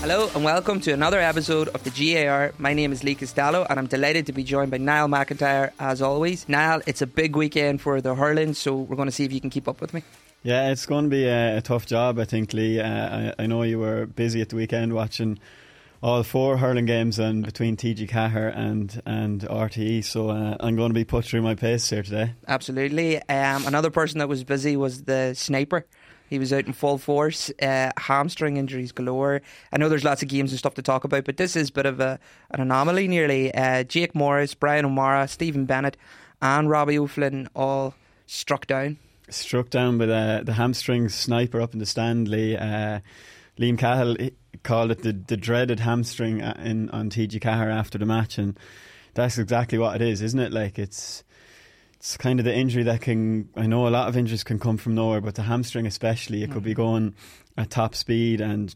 Hello and welcome to another episode of the GAA Hour. My name is Lee Costello and I'm delighted to be joined by Niall McIntyre as always. Niall, it's a big weekend for the hurling, so we're going to see if you can keep up with me. Yeah, it's going to be a, a tough job, I think, Lee. Uh, I, I, know you were busy at the weekend watching all four hurling games and between TG Ceathair and and RTE, so uh, I'm going to be put through my pace here today. Absolutely. Um, another person that was busy was the sniper. He was out in full force, uh, hamstring injuries galore. I know there's lots of games and stuff to talk about, but this is a bit of a, an anomaly nearly. Uh, Jake Morris, Bryan O'Mara, Stephen Bennett, and Robbie O'Flynn all struck down struck down uh, the hamstring sniper up in the stand. Lee, uh, Liam Cahill called it the, the dreaded hamstring uh, in on TG Ceathair after the match, and that's exactly what it is, isn't it? Like it's it's kind of the injury that can. I know a lot of injuries can come from nowhere, but the hamstring especially, it could be mm. going at top speed and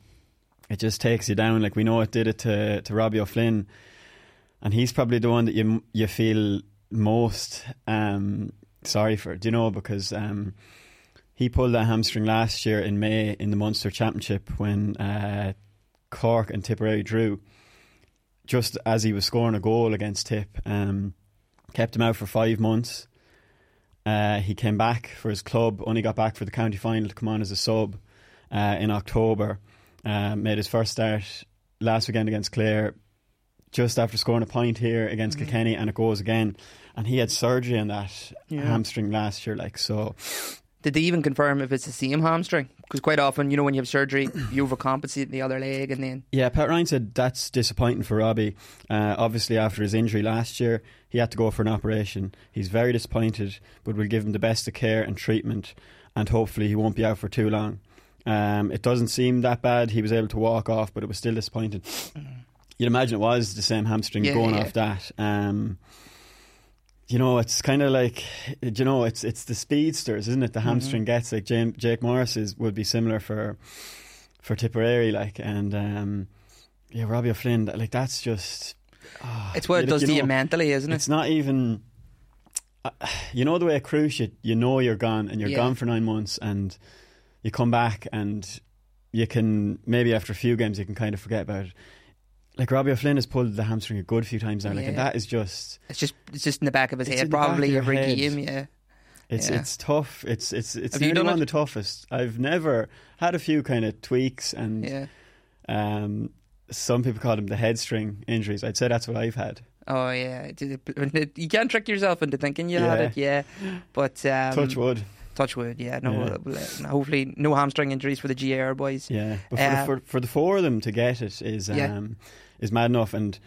it just takes you down. Like we know it did it to to Robbie O'Flynn, and he's probably the one that you you feel most um, sorry for, do you know, because um, he pulled a hamstring last year in May in the Munster Championship when uh, Cork and Tipperary drew, just as he was scoring a goal against Tip. Um, kept him out for five months. Uh, he came back for his club, only got back for the county final to come on as a sub uh, in October. Uh, made his first start last weekend against Clare, just after scoring a point here against mm-hmm. Kilkenny, and it goes again and he had surgery on that yeah. hamstring last year. Like so, did they even confirm if it's the same hamstring? Because quite often, you know, when you have surgery, you overcompensate the other leg, and then yeah, Pat Ryan said that's disappointing for Robbie. Uh, obviously, after his injury last year, he had to go for an operation. He's very disappointed, but we'll give him the best of care and treatment, and hopefully, he won't be out for too long. Um, it doesn't seem that bad. He was able to walk off, but it was still disappointing. You'd imagine it was the same hamstring yeah, going yeah. off that. Um, you know, it's kind of like, you know, it's it's the speedsters, isn't it? The mm-hmm. hamstring mm-hmm. gets like Jake, Jake Morris is, would be similar for for Tipperary, like, and um, yeah, Robbie O'Flynn, like that's just. Oh, it's what it does to know, you mentally, isn't it? It's not even. Uh, you know the way a cruise you, you know you're gone and you're yeah. gone for nine months, and you come back and you can maybe after a few games you can kind of forget about it like Robbie O'Flynn has pulled the hamstring a good few times now. Like, and that is just it's just it's just in the back of his head, probably every head. game. Yeah, it's yeah. it's tough. It's it's it's nearly one of the toughest. I've never had a few kind of tweaks and yeah. um, some people call them the headstring injuries. I'd say that's what I've had. Oh yeah, you can't trick yourself into thinking you yeah. had it. Yeah, but um, touch wood. Touch wood, yeah. No, yeah. Uh, hopefully no hamstring injuries for the GAA Hour boys. Yeah, but for, uh, the, for, for, the four of them to get it is um, yeah is mad enough. And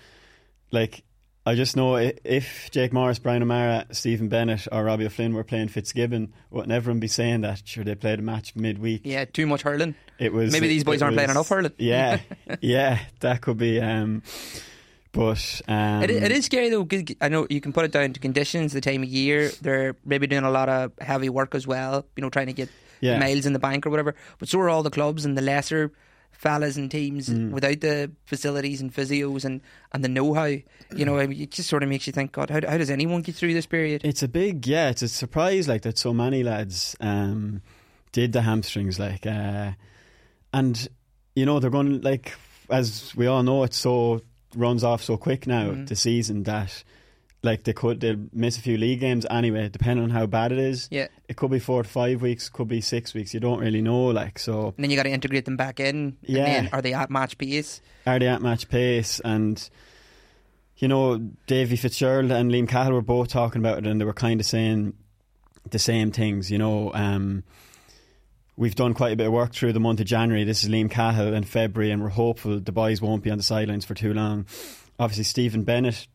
like, I just know if Jake Morris, Bryan O'Mara, Stephen Bennett, or Robbie O'Flynn were playing Fitzgibbon, wouldn't everyone be saying that? Sure, they played a match midweek. Yeah, too much hurling. It was maybe these boys aren't was, playing enough hurling. Yeah, yeah, that could be. Um, but um, it, it is scary though. I know you can put it down to conditions, the time of year. They're maybe doing a lot of heavy work as well. You know, trying to get yeah. miles in the bank or whatever. But so are all the clubs and the lesser fellas and teams Mm. without the facilities and physios and, and the know how. You know, it just sort of makes you think, God, how, how does anyone get through this period? It's a big, yeah, it's a surprise like that so many lads um, did the hamstrings, like, uh, and you know they're going like as we all know, it so runs off so quick now Mhm. the season that like they could they'll miss a few league games anyway, depending on how bad it is. Yeah. It could be four to five weeks, could be six weeks. You don't really know, like so. And then you got to integrate them back in. Yeah. And then are they at match pace? are they at match pace? And you know, Davy Fitzgerald and Liam Cahill were both talking about it, and they were kind of saying the same things. You know, um, we've done quite a bit of work through the month of January. This is Liam Cahill in February, and we're hopeful the boys won't be on the sidelines for too long. Obviously, Stephen Bennett.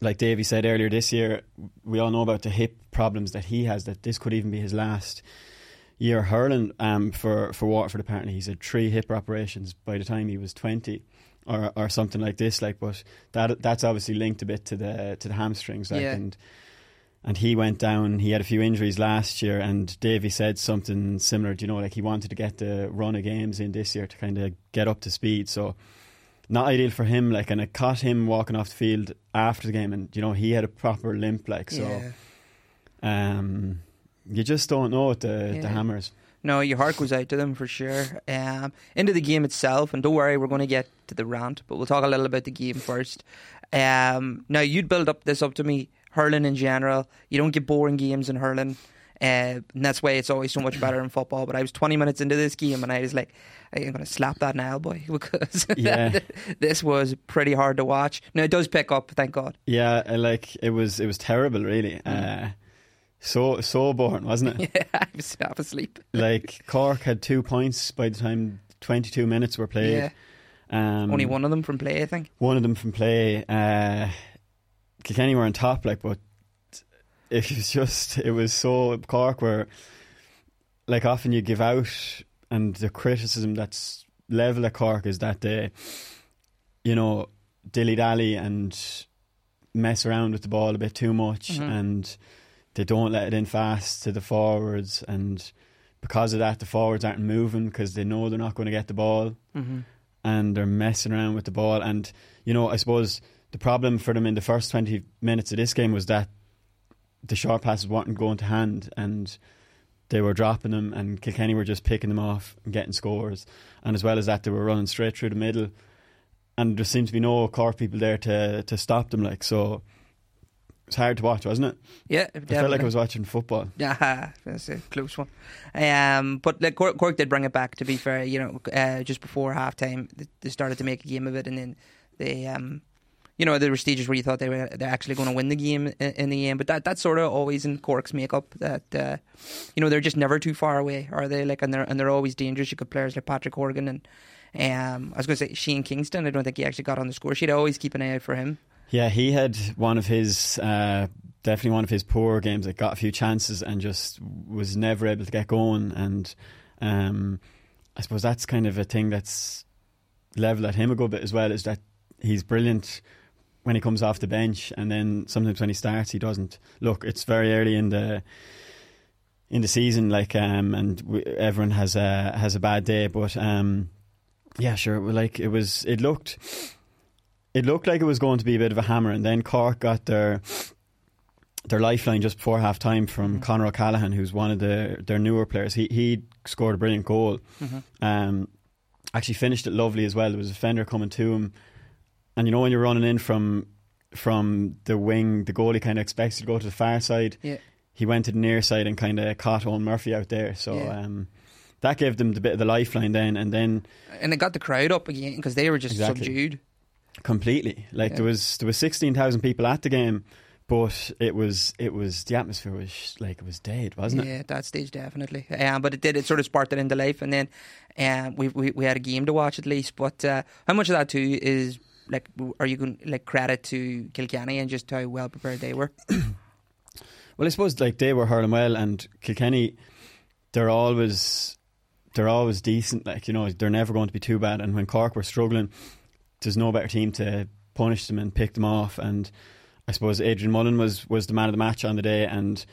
Like Davy said earlier this year, we all know about the hip problems that he has. That this could even be his last year hurling um, for for Waterford. Apparently, he's had three hip operations by the time he was twenty, or or something like this. Like, but that that's obviously linked a bit to the to the hamstrings. Like, Yeah. and and he went down. He had a few injuries last year, and Davy said something similar. Do you know, like he wanted to get the run of games in this year to kind of get up to speed. So. Not ideal for him, like, and it caught him walking off the field after the game, and you know he had a proper limp, like, so. yeah. Um, you just don't know with the, Yeah. the hammers. No, your heart goes out to them for sure. Um, into the game itself, and don't worry, we're going to get to the rant, but we'll talk a little about the game first. Um, now, you'd build up this up to me, hurling in general. You don't get boring games in hurling. Uh, and that's why it's always so much better in football. But I was 20 minutes into this game and I was like, I'm going to slap that now, boy, because Yeah. this was pretty hard to watch. Now, it does pick up, thank God. Yeah, like it was it was terrible, really. Uh, so so boring, wasn't it? Yeah, I was half asleep. like Cork had two points by the time twenty two minutes were played. Yeah, Um, only one of them from play, I think. one of them from play. Uh, Kilkenny were on top, like, but it was just it was so Cork where like often you give out, and the criticism that's level at Cork is that they, you know, dilly dally and mess around with the ball a bit too much, Mhm. and they don't let it in fast to the forwards, and because of that, the forwards aren't moving because they know they're not going to get the ball hmm and they're messing around with the ball. And you know, I suppose the problem for them in the first twenty minutes of this game was that the short passes weren't going to hand, and they were dropping them, and Kilkenny were just picking them off and getting scores. And as well as that, they were running straight through the middle, and there seemed to be no Cork people there to to stop them. Like so, it's hard to watch, wasn't it? Yeah, I felt like I was watching football. Yeah, that's a close one. Um, but like Cork, Cork did bring it back. To be fair, you know, uh, just before halftime, th- they started to make a game of it, and then they, um, you know, there were stages where you thought they were they're actually going to win the game in, in the end. But that that's sort of always in Cork's makeup that uh, you know they're just never too far away, are they? Like, and they're and they're always dangerous. You got players like Patrick Horgan and. Um, I was going to say Shane Kingston. I don't think he actually got on the score sheet. I always keep an eye out for him. Yeah, he had one of his uh, definitely one of his poor games. That got a few chances and just was never able to get going. And um, I suppose that's kind of a thing that's level at him a good bit as well. Is that he's brilliant when he comes off the bench, and then sometimes when he starts, he doesn't. Look, it's very early in the in the season, like um, and we, everyone has a has a bad day, but um, yeah, sure. Like it was, it looked it looked like it was going to be a bit of a hammer, and then Cork got their their lifeline just before half time from Mhm. Conor O'Callaghan, who's one of the, their newer players. He he scored a brilliant goal. Um, actually finished it lovely as well. There was a defender coming to him, and you know when you're running in from from the wing, the goalie kind of expects you to go to the far side. Yeah. He went to the near side and kind of caught Eoin Murphy out there. So Yeah. um, that gave them the bit of the lifeline then, and then And it got the crowd up again because they were just Exactly. subdued. completely like Yeah. there was there was sixteen thousand people at the game, but it was it was the atmosphere was like it was dead, wasn't it? yeah, at that stage definitely. Um, but it did. It sort of sparked it into life, and then um, we, we we had a game to watch at least. But uh, how much of that too is like, are you going like credit to Kilkenny and just how well prepared they were? Well, I suppose like they were hurling well, and Kilkenny, they're always they're always decent. Like you know, they're never going to be too bad. And when Cork were struggling, there's no better team to punish them and pick them off. And I suppose Adrian Mullen was was the man of the match on the day, and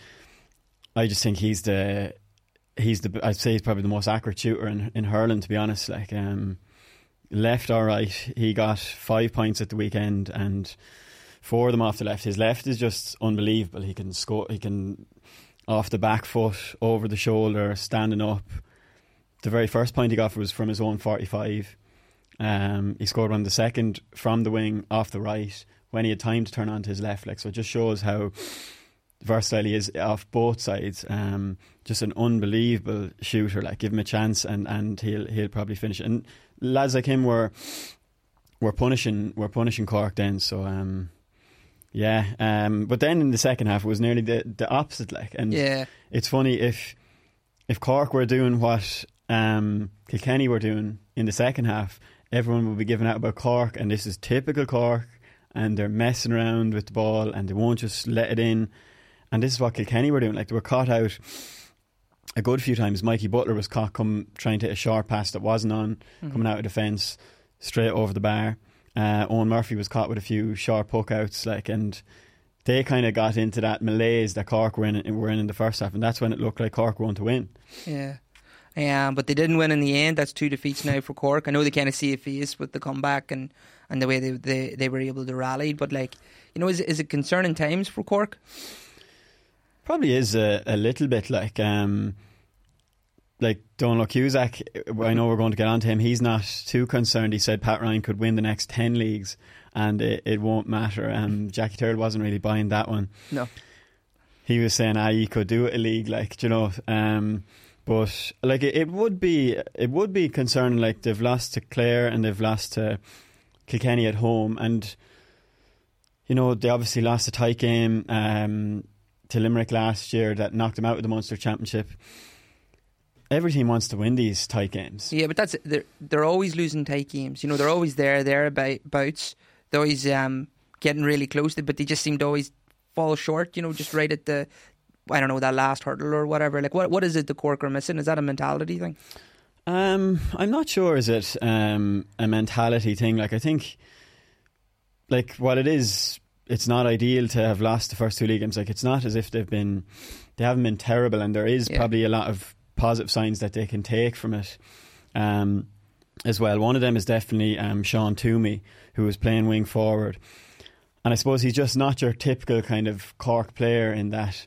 I just think he's the he's the I'd say he's probably the most accurate shooter in in hurling. To be honest, like um, left or right, he got five points at the weekend and four of them off the left. His left is just unbelievable. He can score. He can off the back foot, over the shoulder, standing up. The very first point he got was from his own forty-five. Um, he scored one the second from the wing off the right when he had time to turn onto his left leg. So it just shows how versatile he is off both sides. Um, just an unbelievable shooter. Like give him a chance, and, and he'll he'll probably finish. And lads like him were were punishing were punishing Cork then. So um, yeah. Um, but then in the second half, it was nearly the the opposite. Like, and Yeah. it's funny if if Cork were doing what um, Kilkenny were doing in the second half, everyone would be giving out about Cork, and this is typical Cork, and they're messing around with the ball, and they won't just let it in. And this is what Kilkenny were doing. Like they were caught out a good few times. Mikey Butler was caught come trying to hit a short pass that wasn't on, coming out of defence straight over the bar. Uh, Eoin Murphy was caught with a few sharp hook outs, like, and they kind of got into that malaise that Cork were in, were in in the first half, and that's when it looked like Cork were going to win. Yeah. Um, but they didn't win in the end. That's two defeats now for Cork. I know they kind of see a face with the comeback and, and the way they, they they were able to rally. But like, you know, is is it concerning times for Cork? Probably is a, a little bit like um, like Donal Cusack. I know we're going to get on to him. He's not too concerned. He said Pat Ryan could win the next ten leagues, and it, it won't matter. Um, Jackie Tyrrell wasn't really buying that one. No. He was saying, "Ah, you could do it a league, like do you know." Um, but like it, it would be it would be concerning. Like they've lost to Clare and they've lost to Kilkenny at home, and you know they obviously lost a tight game um, to Limerick last year that knocked them out of the Munster Championship. Every team wants to win these tight games. Yeah, but that's they're they're always losing tight games. You know, they're always there, there about bouts. They're always um, getting really close, to, but they just seem to always fall short. You know, just right at the I don't know that last hurdle or whatever. Like, what what is it the Cork are missing? Is that a mentality thing? Um, I'm not sure. Is it um, a mentality thing? Like I think, like what it is, it's not ideal to have lost the first two league games. Like it's not as if they've been, they haven't been terrible, and there is Yeah. probably a lot of positive signs that they can take from it. Um, as well, one of them is definitely um, Seán Twomey, who was playing wing forward, and I suppose he's just not your typical kind of Cork player in that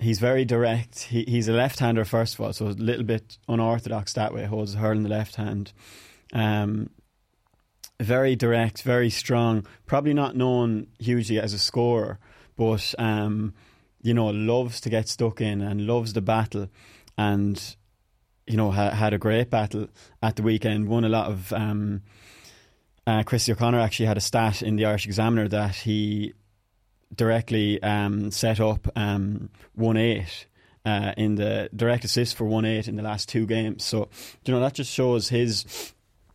he's very direct. He, he's a left-hander first of all, so a little bit unorthodox that way. Holds the hurl in the left hand. Um, very direct, very strong. Probably not known hugely as a scorer, but um, you know loves to get stuck in and loves the battle, and you know ha- had a great battle at the weekend. Won a lot of. Um, uh, Christy O'Connor actually had a stat in the Irish Examiner that he directly um, set up um, one eight uh, in the direct assist for one eight in the last two games. So you know that just shows his.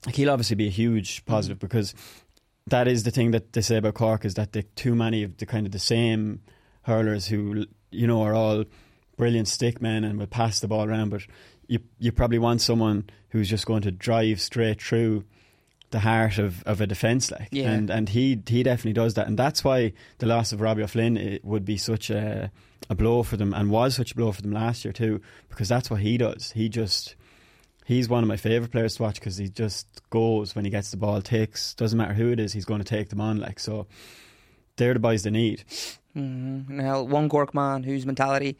He'll obviously be a huge positive mm. because that is the thing that they say about Cork is that they too many of the kind of the same hurlers who you know are all brilliant stick men and will pass the ball around, but you you probably want someone who's just going to drive straight through the heart of, of a defence like. Yeah. and and he he definitely does that. And that's why the loss of Robbie O'Flynn would be such a a blow for them and was such a blow for them last year too because that's what he does. He just he's one of my favourite players to watch because he just goes when he gets the ball takes doesn't matter who it is he's going to take them on like so they're the boys they need Mm, now, one Cork man whose mentality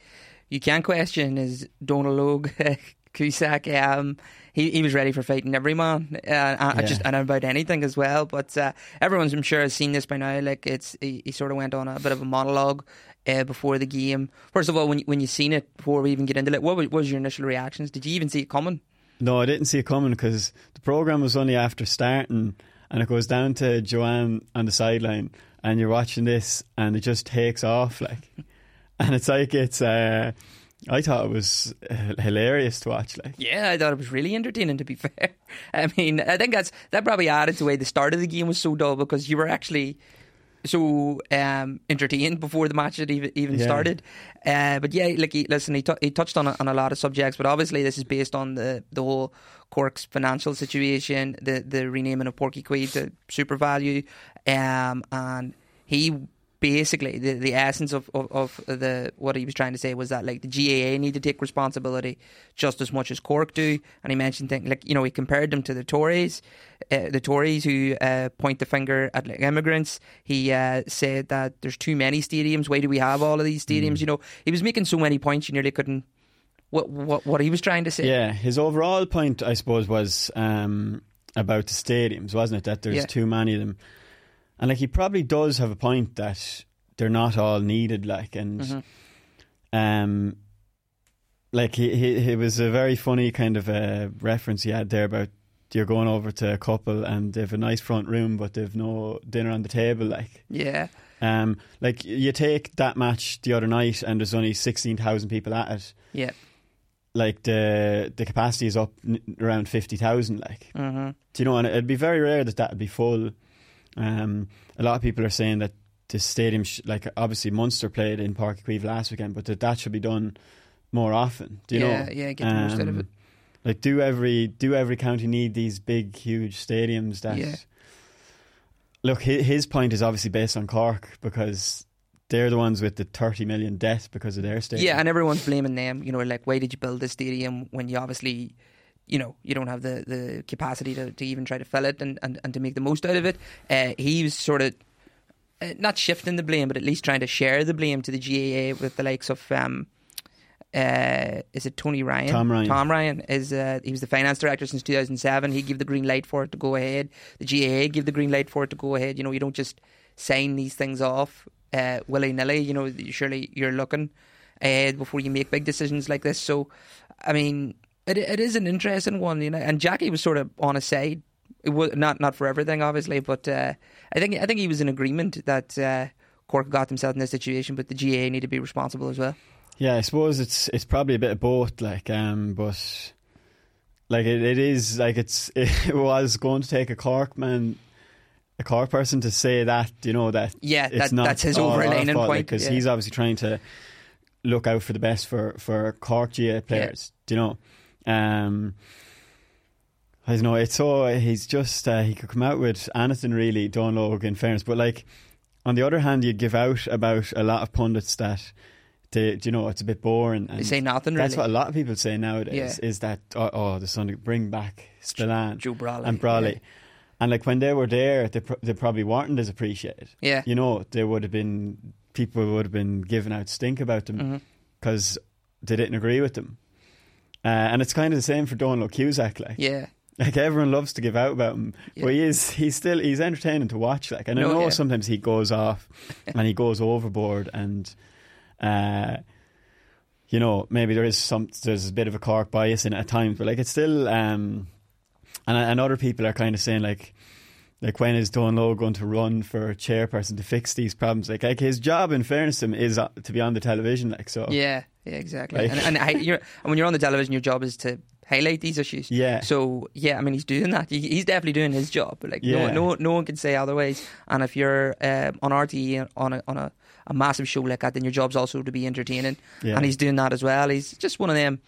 you can't question is Donal Óg Cusack. Um, he he was ready for fighting every man, uh, and, Yeah. just and about anything as well. But uh, everyone's, I'm sure, has seen this by now. Like it's he, he sort of went on a bit of a monologue uh, before the game. First of all, when you, when you seen it before we even get into it, what was, what was your initial reactions? Did you even see it coming? No, I didn't see it coming because the program was only after starting, and it goes down to Joanne on the sideline, and you're watching this, and it just takes off like, and it's like it's. Uh, I thought it was uh, hilarious to watch. Like, Yeah, I thought it was really entertaining. To be fair, I mean, I think that's that probably added to the way the start of the game was so dull because you were actually so um, entertained before the match had even, even Yeah. started. Uh, but yeah, like he, listen, he, t- he touched on a, on a lot of subjects, but obviously this is based on the the whole Cork's financial situation, the the renaming of Páirc Uí Chaoimh to SuperValu, um, and he basically the, the essence of, of, of the what he was trying to say was that like the GAA need to take responsibility just as much as Cork do, and he mentioned things like you know he compared them to the Tories, uh, the Tories who uh, point the finger at like immigrants. He uh, said that there's too many stadiums. Why do we have all of these stadiums? You know, he was making so many points you nearly couldn't. What what what he was trying to say? Yeah, his overall point, I suppose, was um, about the stadiums, wasn't it? That there's Yeah. too many of them, and like he probably does have a point that they're not all needed. Like, and Mm-hmm. um, like he, he, he was a very funny kind of a reference he had there about you're going over to a couple and they've a nice front room, but they've no dinner on the table. Like, Yeah, um, like you take that match the other night, and there's only sixteen thousand people at it yeah. like the the capacity is up n- around fifty thousand. Like, Mm-hmm. do you know? And it'd be very rare that that would be full. Um, a lot of people are saying that the stadium, sh- like obviously Munster played in Páirc Uí Chaoimh last weekend, but that that should be done more often. Do you yeah, know? yeah. Get the most out of Um, it. Like, do every do every county need these big, huge stadiums? That Yeah. look, his, his point is obviously based on Cork because they're the ones with the thirty million debt because of their stadium. Yeah, and everyone's blaming them. You know, like why did you build this stadium when you obviously, you know, you don't have the, the capacity to, to even try to fill it and, and, and to make the most out of it. Uh, he was sort of uh, not shifting the blame, but at least trying to share the blame to the GAA with the likes of. Um, uh, is it Tony Ryan? Tom Ryan. Tom Ryan is uh, he was the finance director since 2007. He gave the green light for it to go ahead. The GAA gave the green light for it to go ahead. You know, you don't just sign these things off uh, willy nilly. You know, surely you're looking ahead before you make big decisions like this. So, I mean, it it is an interesting one. You know, and Jackie was sort of on a side. It was not not for everything, obviously, but uh, I think I think he was in agreement that uh, Cork got themselves in this situation, but the GAA need to be responsible as well. Yeah, I suppose it's it's probably a bit of both, like, um, but like it, it is like it's it was going to take a Cork man, a Cork person to say that you know that Yeah, that- that's his all our overlining fault, point, because yeah. he's obviously trying to look out for the best for for Cork GAA players. Do you know? Um, I don't know. It's so he's just uh, he could come out with anything really. Donal Óg, in fairness, but like on the other hand, you'd give out about a lot of pundits that they, do you know, it's a bit boring. They and say nothing That's really. what a lot of people say nowadays. Yeah. Is that oh, oh the son bring back Spillane Joe Brolly, and Brolly, yeah. and like when they were there, they they probably weren't as appreciated. Yeah. you know, there would have been people would have been giving out stink about them Mm-hmm. because they didn't agree with them. Uh, and it's kind of the same for Donal Cusack. Like, Yeah, like everyone loves to give out about him, Yeah. but he is he's still he's entertaining to watch. Like, and I No, know yeah. sometimes he goes off and he goes overboard, and uh, you know maybe there is some there's a bit of a Cork bias in it at times, but like it's still um, and and other people are kind of saying like. Like when is Donal Óg going to run for chairperson to fix these problems? Like, like his job, in fairness to him, is uh, to be on the television. Like so, yeah, yeah, exactly. Like- and and, I, you're, and when you're on the television, your job is to highlight these issues. Yeah. So yeah, I mean, he's doing that. He, he's definitely doing his job. Like Yeah. no, no, no one can say otherwise. And if you're um, on RTE on a on a, a massive show like that, then your job's also to be entertaining. Yeah. And he's doing that as well. He's just one of them.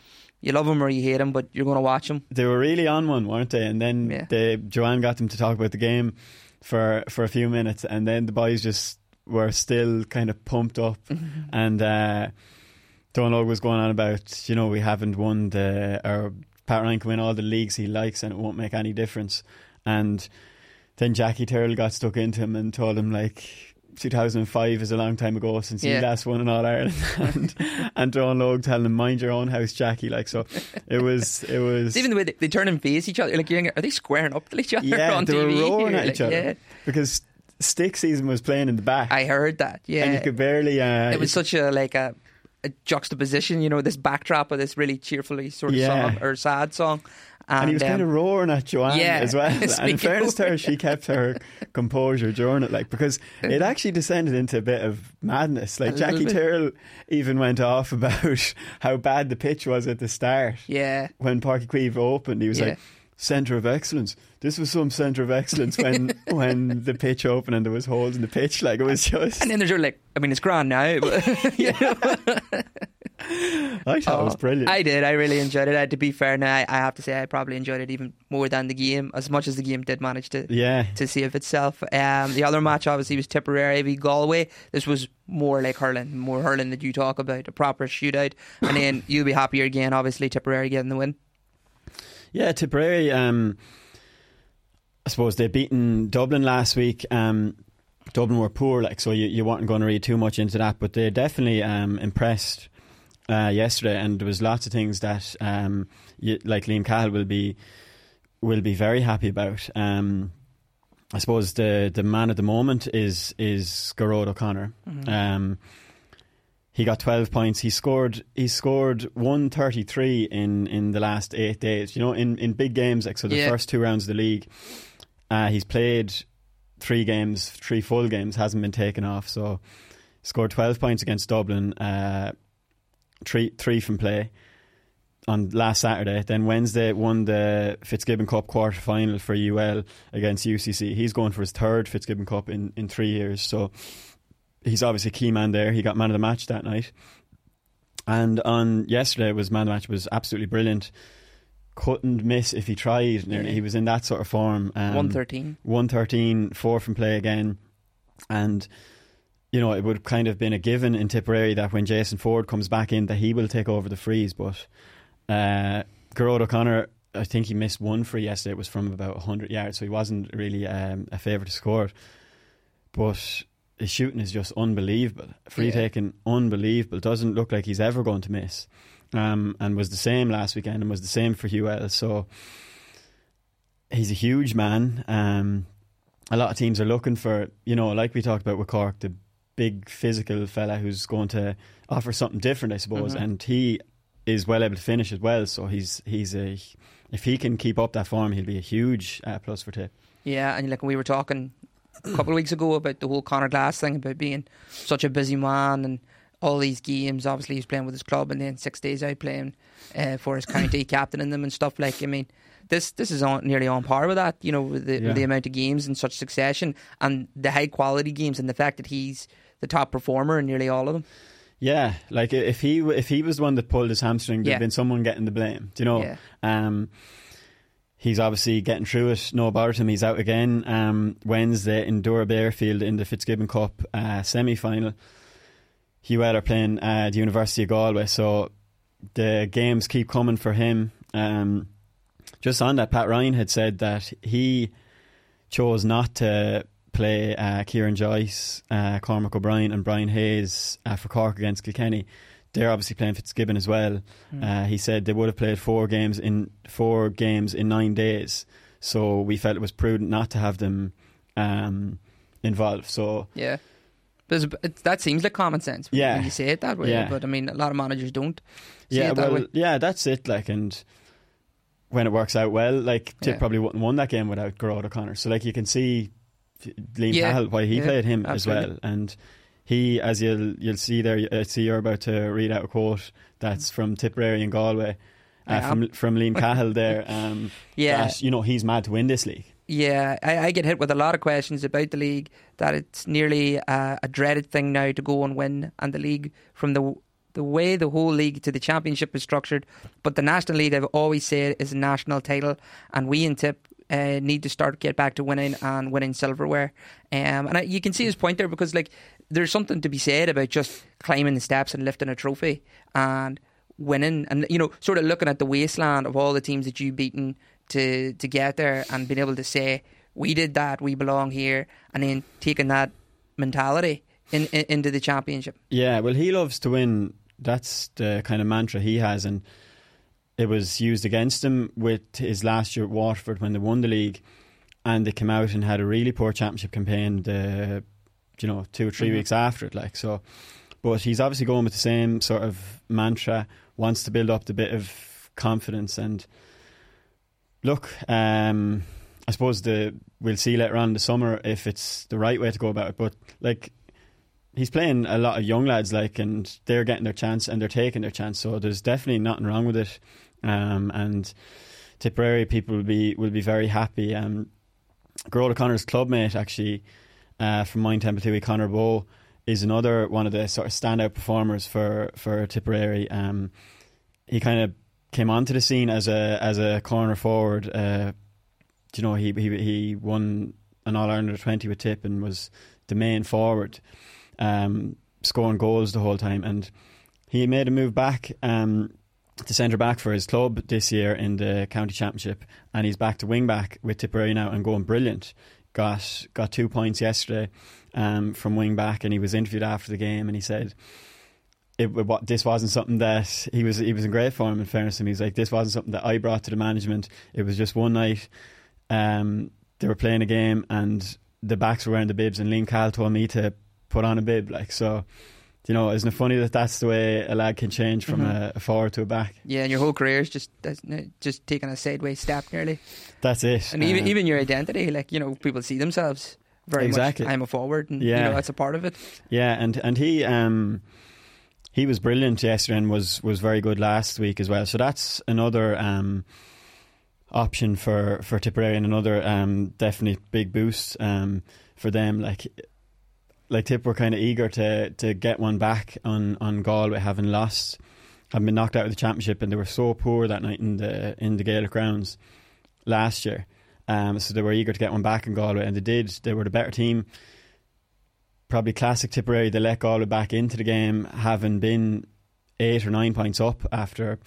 You love him or you hate him, but you're going to watch him. they were really on one, weren't they? And then Yeah. they, Joanne got them to talk about the game for for a few minutes, and then the boys just were still kind of pumped up, Mm-hmm. and uh, Donal was going on about you know we haven't won the or Pat Ryan can win all the leagues he likes, and it won't make any difference, and then Jackie Tyrrell got stuck into him and told him like. 2005 is a long time ago since Yeah. he last won in All Ireland, and and Donal Óg telling him mind your own house, Jackie. Like so, it was it was It's even the way they, they turn and face each other. Like, you're, are they squaring up to each other yeah, on they TV? were roaring at like, each other Yeah, because Stick Season was playing in the back, I heard that. Yeah, and you could barely. Uh, it was such a like a, a juxtaposition, you know, this backdrop of this really cheerfully sort of Yeah. song or sad song, and, and he was kind of um, roaring at Joanne yeah, as well. and in fairness to her, she kept her composure during it, like because it actually descended into a bit of madness. Like Jackie bit. Tyrrell even went off about how bad the pitch was at the start. yeah, When Páirc Uí Chaoimh opened, he was Yeah. like, "Centre of excellence." This was some centre of excellence when when the pitch opened and there was holes in the pitch. Like it was just and then there's your like, I mean, it's grand now, but know, I thought it was Oh, brilliant. I did. I really enjoyed it. Uh, to be fair, now I, I have to say I probably enjoyed it even more than the game, as much as the game did manage to yeah, to save itself. Um, the other match obviously was Tipperary v Galway. This was more like hurling, more hurling that you talk about, a proper shootout. And then you'll be happier again, obviously Tipperary getting the win. Yeah, Tipperary. Um, I suppose they beaten Dublin last week. Um, Dublin were poor, like so. You, you weren't going to read too much into that, but they definitely um, impressed uh, yesterday, and there was lots of things that um, you, like Liam Cahill will be will be very happy about. Um, I suppose the the man at the moment is is Gearóid O'Connor. Um, he got 12 points. He scored. He scored 133 in, in the last eight days. You know, in, in big games like so, the Yeah. first two rounds of the league, uh, he's played three games, three full games, hasn't been taken off. So, scored 12 points against Dublin, uh, three three from play on last Saturday. Then Wednesday won the Fitzgibbon Cup quarter final for UL against UCC. He's going for his third Fitzgibbon Cup in, in three years. So he's obviously a key man there. He got man of the match that night. And on yesterday was man of the match was absolutely brilliant. Couldn't miss if he tried. Nearly. He was in that sort of form. Um, 113. 113, four from play again. And, you know, it would kind of been a given in Tipperary that when Jason Forde comes back in that he will take over the frees. But uh, Gearóid O'Connor, I think he missed one free yesterday. It was from about 100 yards, so he wasn't really um, a favourite to score. But his shooting is just unbelievable. Free Yeah. taking, unbelievable. Doesn't look like he's ever going to miss. Um, and was the same last weekend and was the same for Hugh Ellis. So he's a huge man. Um, a lot of teams are looking for, you know, like we talked about with Cork, the big physical fella who's going to offer something different, I suppose. Mhm. And he is well able to finish as well. So he's he's a if he can keep up that form, he'll be a huge uh, plus for Tip. Yeah, and like we were talking a couple of weeks ago about the whole Conor Glass thing about being such a busy man and all these games. Obviously, he's playing with his club, and then six days out playing uh, for his county, captaining them and stuff. Like, I mean, this this is on, nearly on par with that. You know, with the, Yeah. with the amount of games in such succession and the high quality games, and the fact that he's the top performer in nearly all of them. Yeah, like if he if he was the one that pulled his hamstring, there'd Yeah. been someone getting the blame. Do you know? Yeah. Um, he's obviously getting through it. No about him. He's out again um, Wednesday in Dura Bearfield in the Fitzgibbon Cup uh, semi final. UL are playing uh, the University of Galway, so the games keep coming for him. Um, just on that, Pat Ryan had said that he chose not to play uh, Ciarán Joyce, uh, Cormac O'Brien, and Brian Hayes uh, for Cork against Kilkenny. They're obviously playing Fitzgibbon as well. Uh, he said they would have played four games in four games in nine days, so we felt it was prudent not to have them um, involved. So Yeah. It, that seems like common sense when Yeah. you say it that way. Yeah. But I mean, a lot of managers don't yeah, well, way. yeah, that's it. Like, and when it works out well, like Tip Yeah. probably wouldn't won that game without Gearóid O'Connor. So, like, you can see Liam Yeah. Cahill why he Yeah, played him absolutely. as well, and he, as you'll you'll see there, uh, see you're about to read out a quote that's from Tipperary and Galway. Uh, from from Liam Cahill there, um, Yeah. that, you know he's mad to win this league. Yeah, I, I get hit with a lot of questions about the league that it's nearly uh, a dreaded thing now to go and win, and the league from the the way the whole league to the championship is structured. But the national league, I've always said, is a national title, and we in Tip. Uh, need to start get back to winning and winning silverware, um, and I, you can see his point there because like there's something to be said about just climbing the steps and lifting a trophy and winning, and you know sort of looking at the wasteland of all the teams that you've beaten to to get there and being able to say we did that, we belong here, and then taking that mentality in, in into the championship. Yeah, well, he loves to win. That's the kind of mantra he has, and it was used against him with his last year at Waterford when they won the league, and they came out and had a really poor championship campaign. The you know two or 3 Mhm. weeks after it, like so. But he's obviously going with the same sort of mantra. Wants to build up the bit of confidence and look. Um, I suppose the we'll see later on in the summer if it's the right way to go about it. But like he's playing a lot of young lads, like, and they're getting their chance and they're taking their chance. So there's definitely nothing wrong with it. Um, and Tipperary people will be will be very happy. Um, Gearóid O'Connor's clubmate, actually, uh, from Mine Temple Conor Bowe, is another one of the sort of standout performers for for Tipperary. Um, he kind of came onto the scene as a as a corner forward. Uh, you know, he he he won an All Ireland twenty with Tip and was the main forward, um, scoring goals the whole time. And he made a move back um, to centre back for his club this year in the county championship, and he's back to wing back with Tipperary now and going brilliant. Got got two points yesterday um, from wing back, and he was interviewed after the game, and he said. It, what this wasn't something that he was he was in great form in fairness to him. He's like this wasn't something that I brought to the management. It was just one night. Um, they were playing a game and the backs were wearing the bibs, and Liam Cahill told me to put on a bib. Like so, you know, isn't it funny that that's the way a lad can change from Mhm. a, a forward to a back? Yeah, and your whole career is just just taking a sideways step nearly, That's it. and even Um, even your identity, like you know, people see themselves very Exactly. much. I'm a forward, and you know that's a part of it. Yeah, and and he um he was brilliant yesterday and was was very good last week as well. So that's another um option for for Tipperary and another um definitely big boost um for them. Like like Tip were kind of eager to to get one back on on Galway, having lost, having been knocked out of the championship, and they were so poor that night in the in the Gaelic grounds last year. Um, so they were eager to get one back in Galway, and they did. They were the better team probably classic Tipperary. They let Galway back into the game, having been eight or nine points up after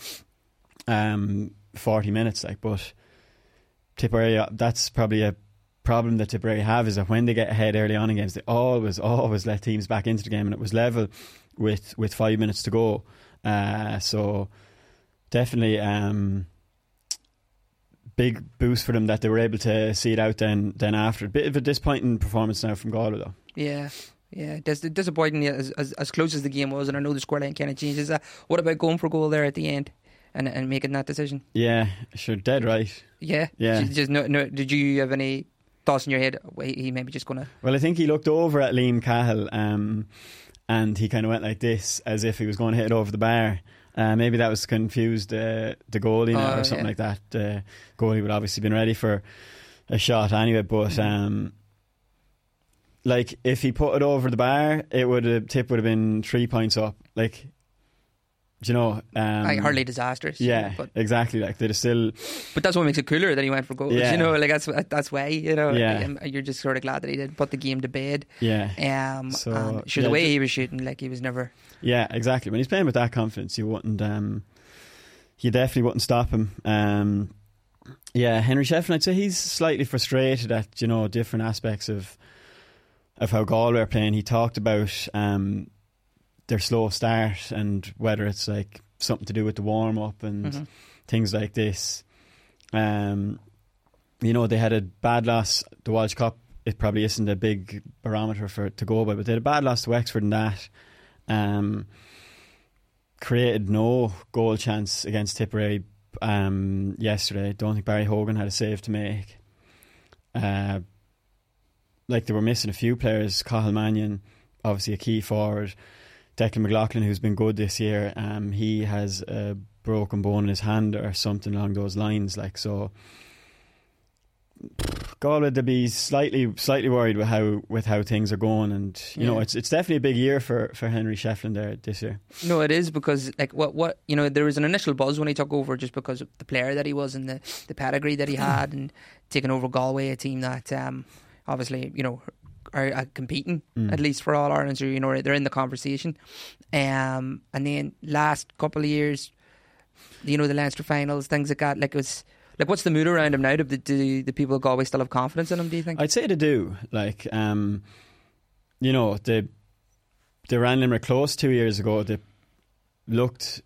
um, forty minutes. Like, but Tipperary, that's probably a problem that Tipperary have is that when they get ahead early on in games, they always, always let teams back into the game, and it was level with with five minutes to go. Uh, so definitely. Um, Big boost for them that they were able to see it out then. Then after, a bit of a disappointing performance now from Galway though. Yeah. Yeah, Dis- disappointing as, as as close as the game was, and I know the scoreline kind of changes that. What about going for goal there at the end and and making that decision? Yeah, sure, dead right. Yeah, Yeah. Just, just no, no. Did you have any thoughts in your head? He maybe just gonna. Well, I think he looked over at Liam Cahill um, and he kind of went like this as if he was going to hit it over the bar. Uh, maybe that was confused uh, the goalie now Oh, or something yeah. like that. Uh, goalie would obviously been ready for a shot anyway, but um, like if he put it over the bar, it would have tip would have been three points up. Like, you know, um, like hardly disastrous. Yeah, but exactly. Like they'd have still but that's what makes it cooler that he went for goals. Yeah. You know, like that's that's why you know. Yeah. um, you're just sort of glad that he did put the game to bed. yeah. Um, So, and sure, yeah, the way ju- he was shooting, like he was never. Yeah, exactly. When he's playing with that confidence, you wouldn't. Um, you definitely wouldn't stop him. Um, yeah, Henry Shefflin, I'd say he's slightly frustrated at you know different aspects of of how Galway are playing. He talked about um, their slow start and whether it's like something to do with the warm up and Mhm. things like this. Um, you know, they had a bad loss. The Walsh Cup, it probably isn't a big barometer for to go by, but they had a bad loss to Wexford in that. Um, created no goal chance against Tipperary um, yesterday. Don't think Barry Hogan had a save to make. Uh, like they were missing a few players. Cathal Mannion, obviously a key forward. Declan McLaughlin, who's been good this year, um, he has a broken bone in his hand or something along those lines. Like so, Galway to be slightly slightly worried with how with how things are going, and you know it's it's definitely a big year for for Henry Shefflin there this year. No, it is because like what what you know there was an initial buzz when he took over just because of the player that he was and the the pedigree that he had and taking over Galway, a team that um, obviously you know are, uh competing Mm. at least for all Ireland, so you know they're in the conversation. Um, and then last couple of years, you know the Leinster finals, things like that. Like it was like what's the mood around him now? Do, do the people of Galway still have confidence in him? Do you think? I'd say they do. Like, um, you know, they they ran Limerick close two years ago. They looked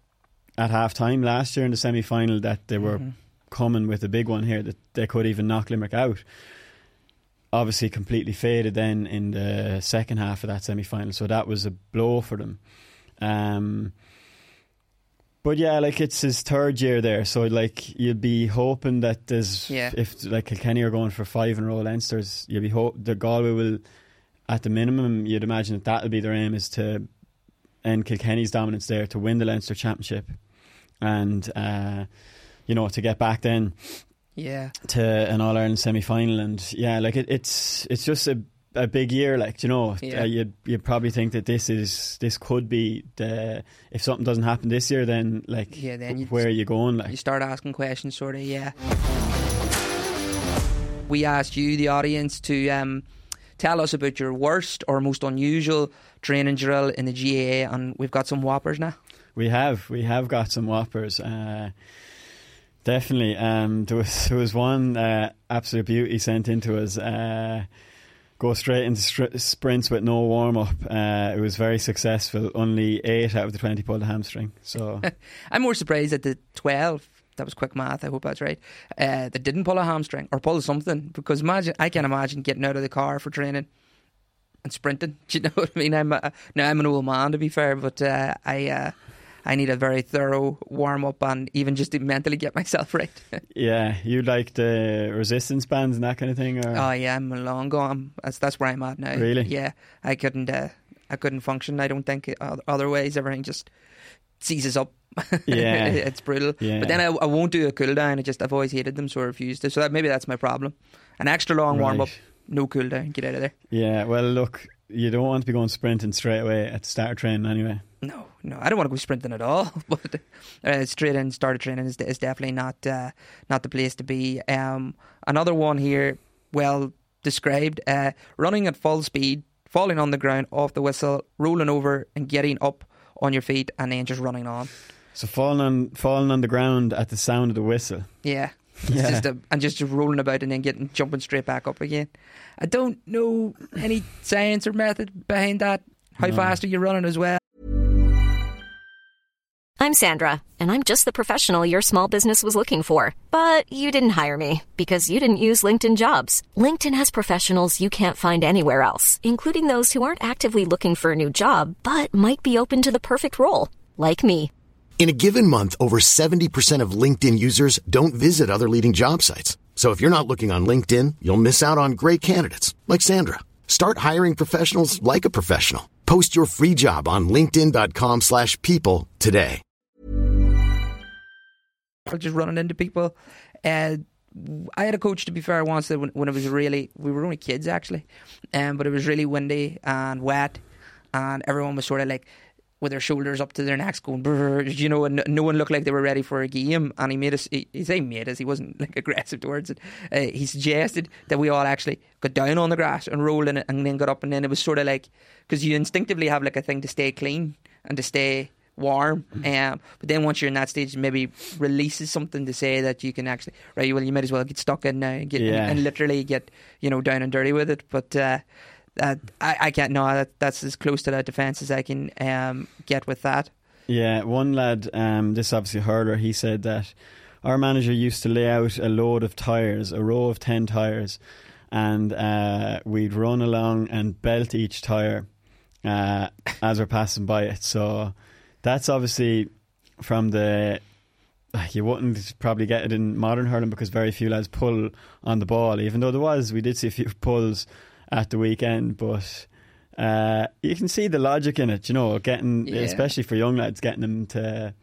at half time last year in the semi final that they were Mhm. coming with a big one here that they could even knock Limerick out. Obviously, completely faded then in the second half of that semi final, so that was a blow for them. Um, but yeah, like it's his third year there, so like you'd be hoping that there's Yeah. if like Kilkenny are going for five in a row Leinsters, you'd be hope the Galway will at the minimum you'd imagine that that'll be their aim is to end Kilkenny's dominance there to win the Leinster Championship and uh, you know to get back then Yeah, to an All Ireland semi final and yeah like it, it's it's just a a big year, like you know, Yeah. uh, you'd you'd probably think that this is this could be the if something doesn't happen this year, then like Yeah, then you- where are you going? Like You start asking questions, sort of, yeah. We asked you, the audience, to um, tell us about your worst or most unusual training drill in the GAA, and we've got some whoppers now. we have we have got some whoppers. Uh, definitely, um, there was there was one uh, absolute beauty sent into us. Uh, go straight into str- sprints with no warm up. Uh, it was very successful. Only eight out of the twenty pulled a hamstring. So I'm more surprised at the 12. That was quick math. I hope that's right. Uh, that didn't pull a hamstring or pull something because imagine I can't imagine getting out of the car for training and sprinting. Do you know what I mean? I'm a, now I'm an old man to be fair, but uh, I uh, I need a very thorough warm up and even just to mentally get myself right. yeah, you like the resistance bands and that kind of thing, or oh yeah, I'm long gone. That's that's where I'm at now. Really? Yeah, I couldn't uh, I couldn't function. I don't think otherwise. Everything just seizes up. Yeah. it's brutal. Yeah. But then I, I won't do a cool down. I just I've always hated them, so I refused to. So that maybe that's my problem. An extra long warm up, no cool down. Get out of there. Yeah, well, look, you don't want to be going sprinting straight away at the start of training anyway. No, no, I don't want to go sprinting at all. But uh, straight in, start of training is, is definitely not uh, not the place to be. Um, another one here, well described: uh, running at full speed, falling on the ground off the whistle, rolling over, and getting up on your feet, and then just running on. So falling on falling on the ground at the sound of the whistle. Yeah. It's Yeah. just a, and just rolling about and then getting jumping straight back up again. I don't know any science or method behind that. How No. fast are you running as well? I'm Sandra, and I'm just the professional your small business was looking for. But you didn't hire me because you didn't use LinkedIn jobs. LinkedIn has professionals you can't find anywhere else, including those who aren't actively looking for a new job but might be open to the perfect role, like me. In a given month, over 70% of LinkedIn users don't visit other leading job sites. So if you're not looking on LinkedIn, you'll miss out on great candidates like Sandra. Start hiring professionals like a professional. Post your free job on linkedin.com/people today. Just running into people. Uh, I had a coach, to be fair, once that when, when it was really, we were only kids actually, um, but it was really windy and wet, and everyone was sort of like with their shoulders up to their necks going, you know, and no one looked like they were ready for a game. And he made us, he, he say made us, he wasn't like aggressive towards it. Uh, he suggested that we all actually got down on the grass and rolled in it and then got up. And then it was sort of like, because you instinctively have like a thing to stay clean and to stay warm. Um, but then once you're in that stage, maybe releases something to say that you can actually, right, well, you might as well get stuck in now and, get, Yeah. and, literally get, you know, down and dirty with it. But uh, that, I, I can't, no, that, that's as close to that defence as I can um, get with that. Yeah, one lad, um, this obviously hurler, he said that our manager used to lay out a load of tyres, a row of 10 tyres, and uh, we'd run along and belt each tyre uh, as we're passing by it. So that's obviously from the. You wouldn't probably get it in modern hurling because very few lads pull on the ball, even though there was. We did see a few pulls at the weekend, but uh, you can see the logic in it, you know, getting, Yeah. especially for young lads, getting them to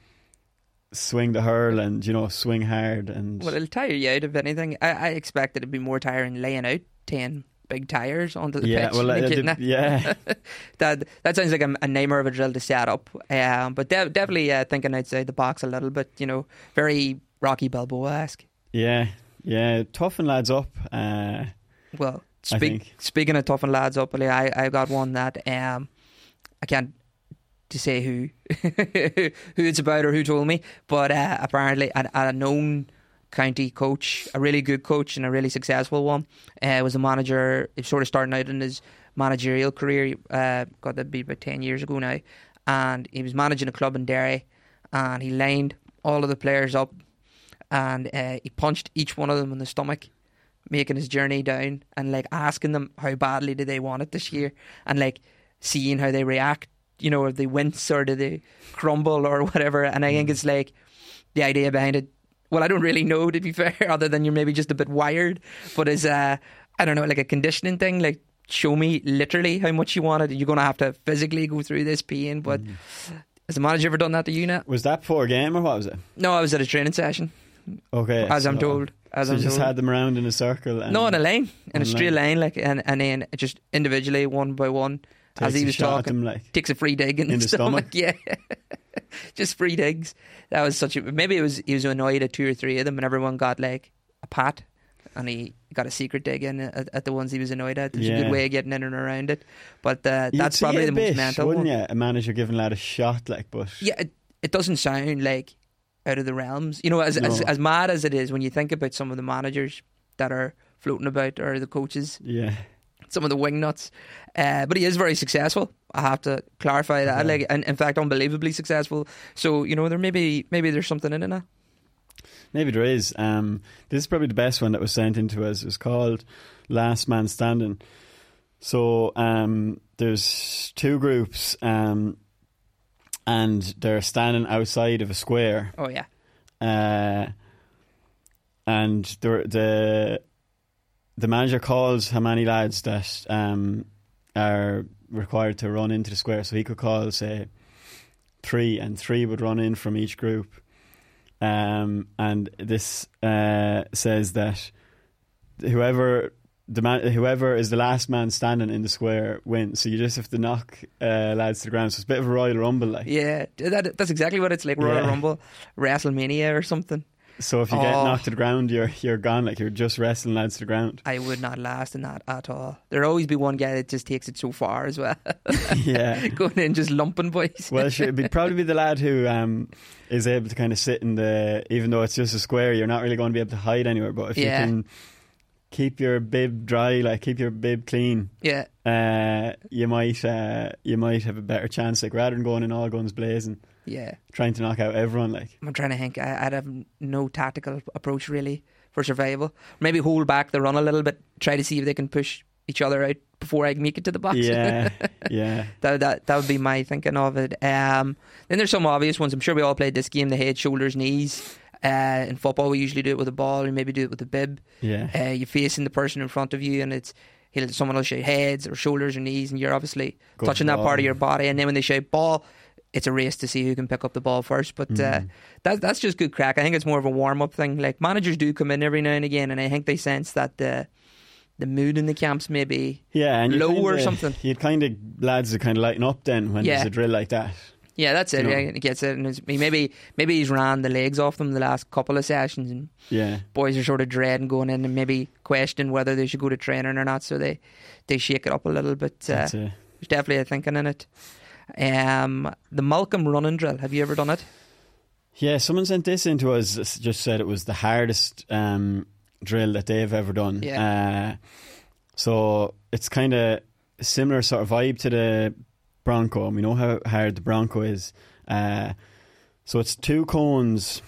swing the hurl and, you know, swing hard. and Well, it'll tire you out, if anything. I, I expect it'd be more tiring laying out 10 big tyres onto the yeah, pitch. well, uh, the- yeah, that that sounds like a, a nightmare of a drill to set up. Um, but de- definitely uh, thinking outside the box a little bit. You know, very Rocky Balboa esque. yeah, yeah, toughen lads up. Uh, Well, speak, speaking of toughen lads up, I I got one that um I can't to say who who it's about or who told me, but uh, apparently a, a known county coach, a really good coach and a really successful one, uh, was a manager. Sort of starting out in his managerial career. Uh, got that be about ten years ago now, and he was managing a club in Derry, and he lined all of the players up, and uh, he punched each one of them in the stomach making his journey down and like asking them how badly do they want it this year and like seeing how they react you know if they wince or do they crumble or whatever. And I think it's like the idea behind it. Well I don't really know to be fair other than you're maybe just a bit wired but as uh I don't know like a conditioning thing. Like show me literally how much you want it. You're going to have to physically go through this pain but has the manager ever done that to you now was that for a game or what was it? no I was at a training session Okay, as I'm told. As so I'm just told. had them around in a circle. And no, in a lane, in a straight lane, like, and and then just individually, one by one, as he was talking, them, like takes a free dig in, In the stomach? Yeah, just free digs. That was such a. Maybe it was he was annoyed at two or three of them, and everyone got like a pat, and he got a secret dig in at, at the ones he was annoyed at. There's a good way of getting in and around it, but uh, that's probably the most mental wouldn't one. you? A manager giving a lad a shot, like, but Yeah, it, it doesn't sound like out of the realms. You know, as, as No. as mad as it is when you think about some of the managers that are floating about or the coaches, yeah, some of the wing nuts. Uh, but he is very successful. I have to clarify that. Yeah. Like, and in fact, unbelievably successful. So you know, there maybe maybe there's something in it now. maybe there is. Um, this is probably the best one that was sent into us. It was called Last Man Standing. So um, there's two groups, um, and they're standing outside of a square. Oh yeah, uh, and the the the manager calls how many lads that um, are required to run into the square. So he could call say three, and three would run in from each group. Um, and this uh, says that whoever the man, whoever is the last man standing in the square wins. So you just have to knock uh, lads to the ground. So it's a bit of a Royal Rumble, like. yeah. That, that's exactly what it's like. Royal Yeah. Rumble, WrestleMania, or something. So if you get Oh. knocked to the ground, you're you're gone. Like you're just wrestling lads to the ground. I would not last in that at all. There'll always be one guy that just takes it so far as well. yeah. Going in just lumping boys. Well, sure, it'd be probably be the lad who um, is able to kind of sit in the, even though it's just a square, you're not really going to be able to hide anywhere. But if Yeah. you can keep your bib dry, like keep your bib clean, yeah, uh, you might uh, you might have a better chance. Like rather than going in all guns blazing, yeah. trying to knock out everyone. Like I'm trying to think. I, I'd have no tactical approach really for survival. Maybe hold back the run a little bit. Try to see if they can push each other out before I can make it to the box. yeah, yeah, that, that that would be my thinking of it. Um, then there's some obvious ones. I'm sure we all played this game: the head, shoulders, knees. Uh, in football, we usually do it with a ball, or maybe do it with a bib. yeah. Uh, you're facing the person in front of you, and it's he'll someone will shout heads or shoulders or knees, and you're obviously touching that part of your body. And then when they shout ball, it's a race to see who can pick up the ball first. But uh, Mm. that, that's just good crack. I think it's more of a warm up thing. Like managers do come in every now and again, and I think they sense that the the mood in the camps maybe Yeah, and low or kinda- something. You'd kind of lads that kind of lighten up then when Yeah. there's a drill like that. Yeah, that's it. You know. Yeah, he gets it, and it's, maybe maybe he's ran the legs off them the last couple of sessions, and Yeah, boys are sort of dreading going in and maybe questioning whether they should go to training or not. So they they shake it up a little bit. Uh, there's definitely a thinking in it. Um, the Malcolm running drill. Have you ever done it? Yeah, someone sent this into us. Just said it was the hardest um, drill that they've ever done. Yeah. Uh, so it's kind of similar sort of vibe to the Bronco, and we know how hard the Bronco is. Uh, so it's two cones.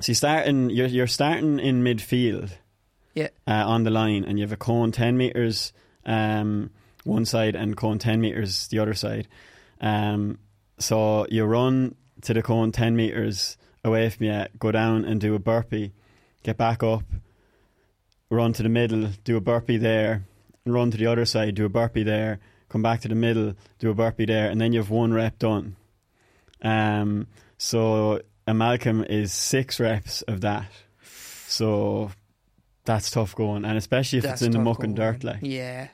So you starting, you're you're starting in midfield. Yeah. Uh, on the line, and you have a cone ten meters um, one side and cone ten meters the other side. Um, so you run to the cone ten meters away from you, go down and do a burpee, get back up, run to the middle, do a burpee there, run to the other side, do a burpee there, come back to the middle, do a burpee there, and then you have one rep done. Um, so a Malcolm is six reps of that. So that's tough going, and especially if That's it's in the muck and dirt, like Yeah.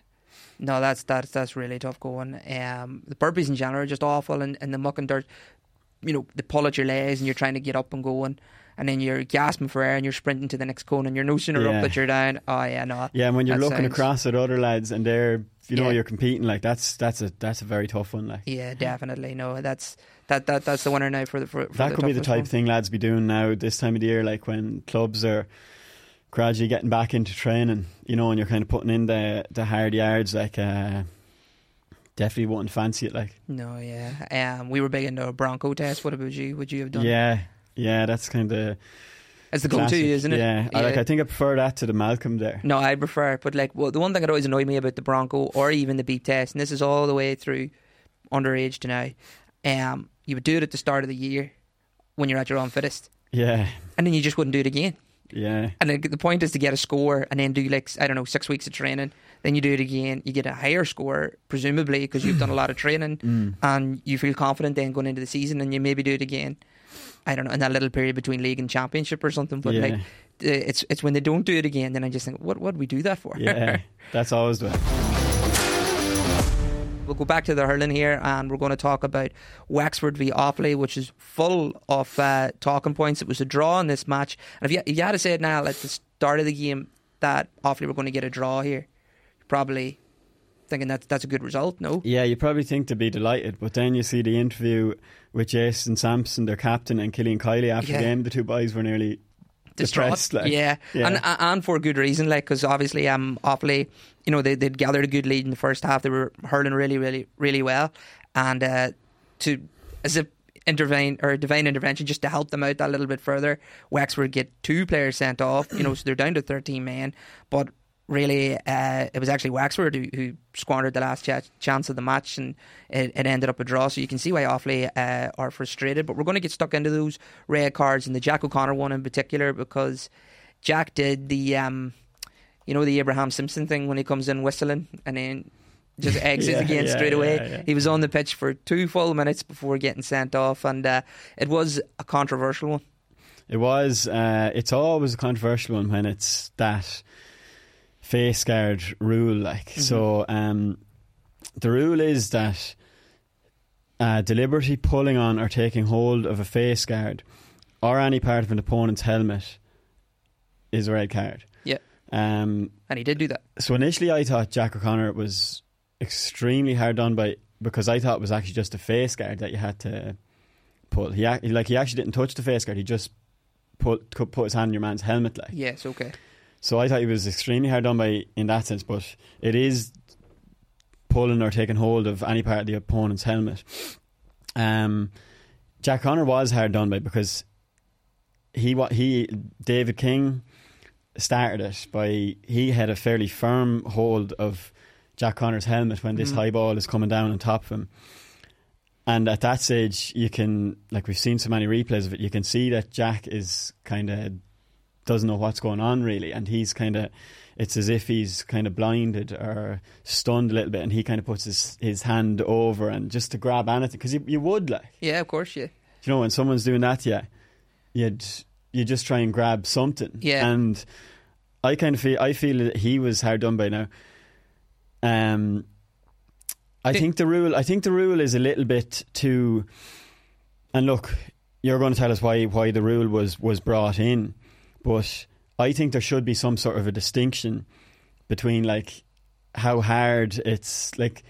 No, that's that's that's really tough going. Um, the burpees in general are just awful, and, and the muck and dirt. You know, they pull at your legs, and you're trying to get up and going, and then you're gasping for air, and you're sprinting to the next cone, and you're no sooner Yeah. up that you're down. Oh yeah, no. yeah. And when you're looking sounds- across at other lads, and they're you know Yeah. you're competing, like that's that's a that's a very tough one, like. Yeah, definitely. No, that's that that that's the winner now for the for, for that could be the type one. of thing lads be doing now this time of the year, like when clubs are gradually getting back into training, you know, and you're kind of putting in the the hard yards, like uh, definitely wouldn't fancy it, like No, yeah. Um, we were big into a Bronco test. What about you? Would you have done? yeah, yeah, that's kind of it's the go-to, isn't it? Yeah, I, like I think I prefer that to the Malcolm there. No, I prefer it. But like, well, the one thing that always annoyed me about the Bronco or even the beep test, and this is all the way through underage to now, um, you would do it at the start of the year when you're at your own fittest, Yeah, and then you just wouldn't do it again. Yeah. And the, the point is to get a score and then do like I don't know six weeks of training. Then you do it again. You get a higher score, presumably because you've done a lot of training Mm. and you feel confident then going into the season, and you maybe do it again. I don't know in that little period between league and championship or something. But Yeah. like, uh, it's it's when they don't do it again, then I just think, what what do we do that for? Yeah. That's always the. We'll go back to the hurling here and we're going to talk about Wexford v Offaly, which is full of uh, talking points. It was a draw in this match. And if you, if you had to say it now at the start of the game that Offaly were going to get a draw here, probably thinking that that's a good result, no? Yeah, you probably think to be delighted, but then you see the interview with Jason Sampson, their captain, and Killian Kiely after Yeah. the game. The two boys were nearly distraught. Like, yeah. And, and for a good reason, like because obviously, um, Offaly, you know, they they'd gathered a good lead in the first half. They were hurling really, really, really well, and uh, to as if intervene or divine intervention just to help them out that little bit further. Wexford get two players sent off, you know, so they're down to thirteen men, but. Really, uh, it was actually Wexford who, who squandered the last ch- chance of the match, and it, it ended up a draw. So you can see why Offaly uh, are frustrated. But we're going to get stuck into those red cards and the Jack O'Connor one in particular because Jack did the, um, you know, the Abraham Simpson thing when he comes in whistling and then just exits Yeah, again yeah, straight away. yeah. He was on the pitch for two full minutes before getting sent off, and uh, it was a controversial one. It was. Uh, it's always a controversial one when it's that face guard rule. Like Mm-hmm. so, um, the rule is that uh, deliberately pulling on or taking hold of a face guard or any part of an opponent's helmet is a red card. Yeah, Um, and he did do that. so initially, I thought Jack O'Connor was extremely hard done by because I thought it was actually just a face guard that you had to pull. He like he actually didn't touch the face guard. He just put put his hand in your man's helmet. Like Yes, okay. So, I thought he was extremely hard done by in that sense. But it is pulling or taking hold of any part of the opponent's helmet. Um, Jack Connor was hard done by because he what he David King started it by he had a fairly firm hold of Jack Connor's helmet when this high ball is coming down on top of him. And at that stage, you can, like we've seen so many replays of it, you can see that Jack is kind of doesn't know what's going on really, and he's kind of, it's as if he's kind of blinded or stunned a little bit, and he kind of puts his his hand over and just to grab anything because you, you would like, Yeah, of course, yeah. you know, when someone's doing that, yeah, you'd you just try and grab something. Yeah. And I kind of feel I feel that he was hard done by now. Um, I think the rule. I think the rule is a little bit too. And look, you're going to tell us why why the rule was was brought in, but I think there should be some sort of a distinction between like how hard it's like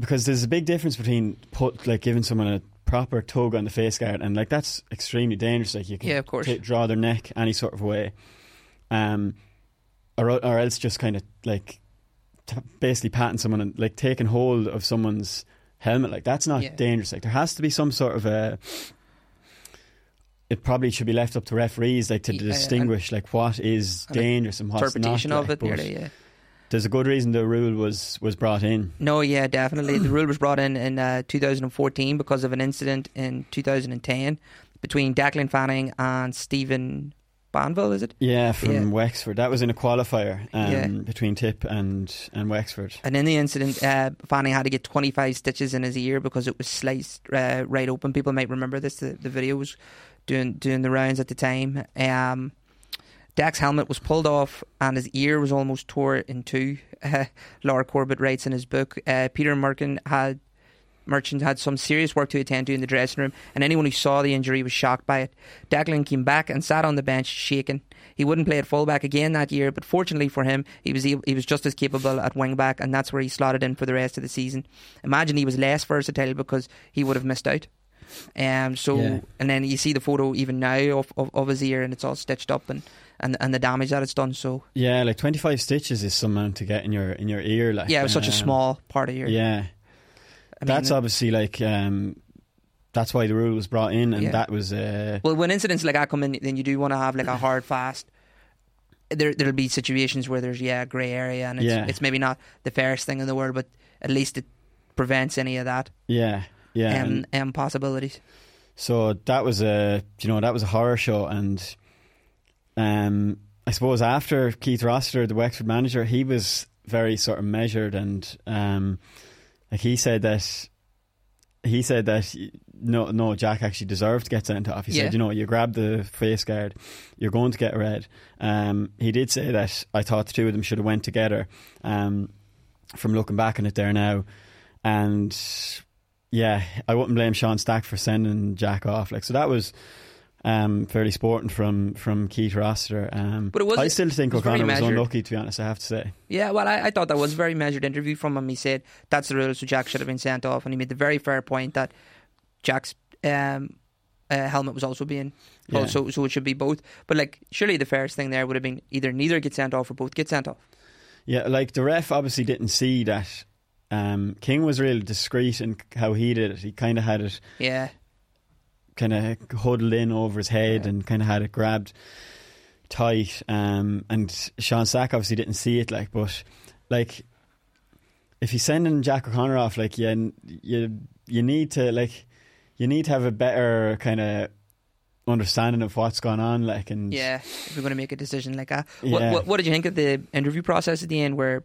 because there's a big difference between put like giving someone a proper tug on the face guard and like that's extremely dangerous. Like you can Yeah, of course. ta- draw their neck any sort of way, um, or or else just kind of like t- basically patting someone and like taking hold of someone's helmet. Like that's not Yeah. dangerous. Like there has to be some sort of a. It probably should be left up to referees, like to Yeah, distinguish like what is and, dangerous and what's Interpretation not. of like, it, nearly, yeah. There's a good reason the rule was was brought in. No, yeah, definitely. the rule was brought in in uh, 2014 because of an incident in 2010 between Declan Fanning and Stephen Banville, is it? Yeah, from Yeah. Wexford. That was in a qualifier um, Yeah. between Tip and and Wexford. And in the incident, uh, Fanning had to get 25 stitches in his ear because it was sliced uh, right open. People might remember this. The, the video was doing doing the rounds at the time. Um, Dak's helmet was pulled off and his ear was almost tore in two. Uh, Lar Corbett writes in his book. Uh, Peter Merkin had Merchant had some serious work to attend to in the dressing room, and anyone who saw the injury was shocked by it. Declan came back and sat on the bench shaking. He wouldn't play at fullback again that year, but fortunately for him, he was he was just as capable at wing back, and that's where he slotted in for the rest of the season. Imagine he was less versatile because he would have missed out. Um, so Yeah. and then you see the photo even now of, of, of his ear, and it's all stitched up and, and and the damage that it's done. So Yeah, like twenty five stitches is some amount to get in your in your ear. Like yeah, it was such a um, small part of your. Yeah, I mean, that's obviously like um, that's why the rule was brought in, and Yeah. that was uh, Well, when incidents like that come in, then you do want to have like a hard fast. There, there'll be situations where there's yeah grey area, and it's, Yeah. it's maybe not the fairest thing in the world, but at least it prevents any of that yeah, yeah. um, and um, possibilities. so that was a you know that was a horror show, and um, I suppose after Keith Rossiter, the Wexford manager, he was very sort of measured and um, like he said that he said that no, no, Jack actually deserved to get sent off. He Yeah. said, you know, you grab the face guard, you're going to get red. Um, he did say that I thought the two of them should have went together. Um, from looking back on it there now, and yeah, I wouldn't blame Sean Stack for sending Jack off. Like so, that was. Um, fairly sporting from from Keith Rossiter. Um, But it was- I still think it was very O'Connor was unlucky, to be honest. I have to say. Yeah, well, I, I thought that was a very measured interview from him. He said that's the rule, so Jack should have been sent off, and he made the very fair point that Jack's um, uh, helmet was also being pulled, Yeah. so so it should be both. But like, surely the fairest thing there would have been either neither get sent off or both get sent off. Yeah, like the ref obviously didn't see that. Um, King was really discreet in how he did it. He kind of had it Yeah, kind of huddled in over his head and kind of had it grabbed tight. Um, and Sean Stack obviously didn't see it. Like, but like if he's sending Jack O'Connor off, like you you you need to like you need to have a better kind of understanding of what's going on. Like, and yeah. If you're going to make a decision like that, what, Yeah. what what did you think of the interview process at the end, where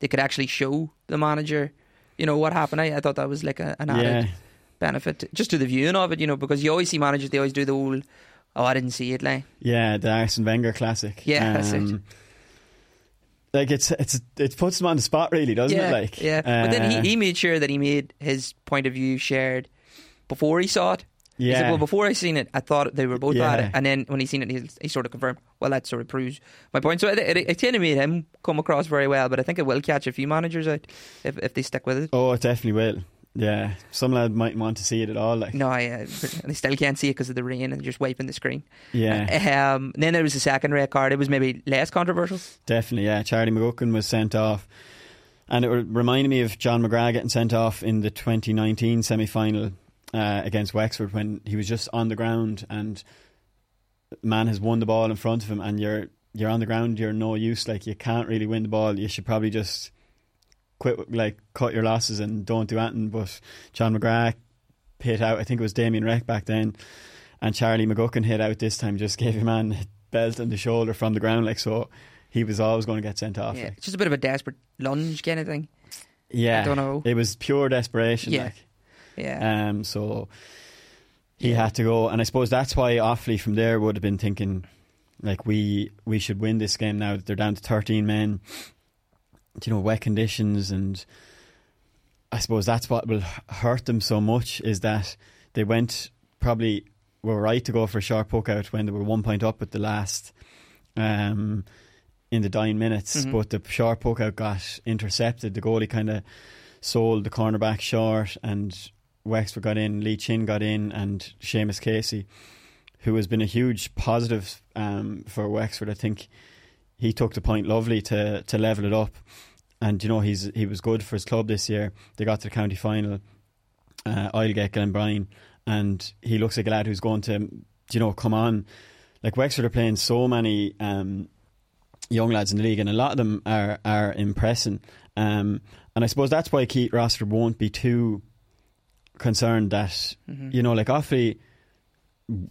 they could actually show the manager, you know, what happened? I, I thought that was like a, an added yeah. benefit just to the viewing of it, you know, because you always see managers, they always do the whole, oh, I didn't see it like. Yeah, the Arsene Wenger classic. Yeah, that's it. Like it's it's it puts them on the spot, really, doesn't yeah, it? Like, yeah. but then uh, he, he made sure that he made his point of view shared before he saw it. He yeah, said, well, before I seen it, I thought they were both Yeah. at it, and then when he seen it, he, he sort of confirmed. Well, that sort of proves my point. So it, it, it kind of made him come across very well, but I think it will catch a few managers out if if they stick with it. oh, it definitely will. Yeah, some lad might want to see it at all. Like, No, I, uh, they still can't see it because of the rain and just wiping the screen. yeah, Um, then there was a second red card. It was maybe less controversial. definitely. Yeah, Charlie McGuckin was sent off, and it reminded me of John McGrath getting sent off in the 2019 semi final uh, against Wexford when he was just on the ground and man has won the ball in front of him, and you're you're on the ground. You're no use. Like you can't really win the ball. You should probably just quit, like cut your losses and don't do anything. But John McGrath hit out. I think it was Damien Reck back then, and Charlie McGuckin hit out this time. Just gave your man a belt on the shoulder from the ground, like so. He was always going to get sent off. Yeah, like. it's just a bit of a desperate lunge kind of thing. yeah. I don't know. It was pure desperation. Yeah. Like. Yeah. Um, so he had to go, and I suppose that's why Offaly from there would have been thinking, like we we should win this game now that they're down to thirteen men. You know, wet conditions, and I suppose that's what will hurt them so much is that they went probably were right to go for a sharp poke out when they were one point up at the last. Um, in the dying minutes, Mhm. but the sharp poke out got intercepted. The goalie kind of sold the cornerback short, and Wexford got in, Lee Chin got in, and Seamus Casey, who has been a huge positive um, for Wexford. I think he took the point lovely to to level it up, and you know he's he was good for his club this year. They got to the county final. Uh, I'll get Glenbrien, and he looks like a lad who's going to you know come on. Like Wexford are playing so many um, young lads in the league, and a lot of them are are impressing. Um, and I suppose that's why Keith Rossiter won't be too concerned that you know, like Offaly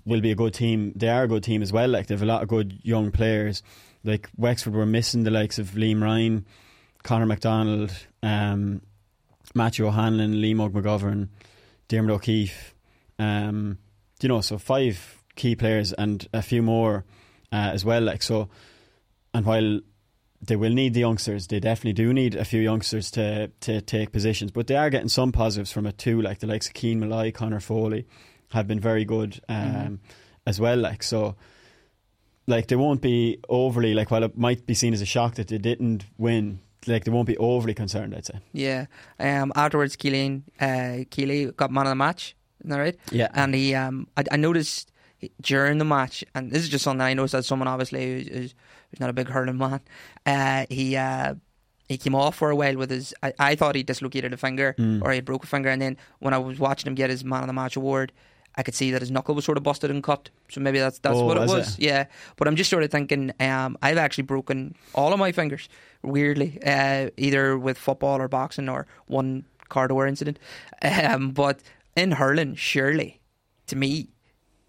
will be a good team. They are a good team as well. Like they have a lot of good young players. Like Wexford were missing the likes of Liam Ryan, Connor McDonald, um, Matthew O'Hanlon, Liam Óg McGovern, Dermot O'Keefe. Um, you know, so five key players and a few more uh, as well. Like so, and while they will need the youngsters, they definitely do need a few youngsters to to take positions. But they are getting some positives from it too. Like the likes of Keen Malloy, Connor Foley have been very good um, as well. Like so. Like they won't be overly like while it might be seen as a shock that they didn't win, like they won't be overly concerned. I'd say. Yeah. Um, afterwards, Keelan, uh, Keeley got man of the match. Isn't that right? Yeah. And he, um, I, I noticed during the match, and this is just something I noticed as someone obviously who's, who's who's not a big hurling man. Uh, he uh, he came off for a while with his. I, I thought he dislocated a finger Mm. or he broke a finger, and then when I was watching him get his man of the match award. I could see that his knuckle was sort of busted and cut, so maybe that's that's Oh, what it was it? Yeah, but I'm just sort of thinking. Um, I've actually broken all of my fingers, weirdly, uh, either with football or boxing or one car door incident. Um, but in hurling, surely, to me,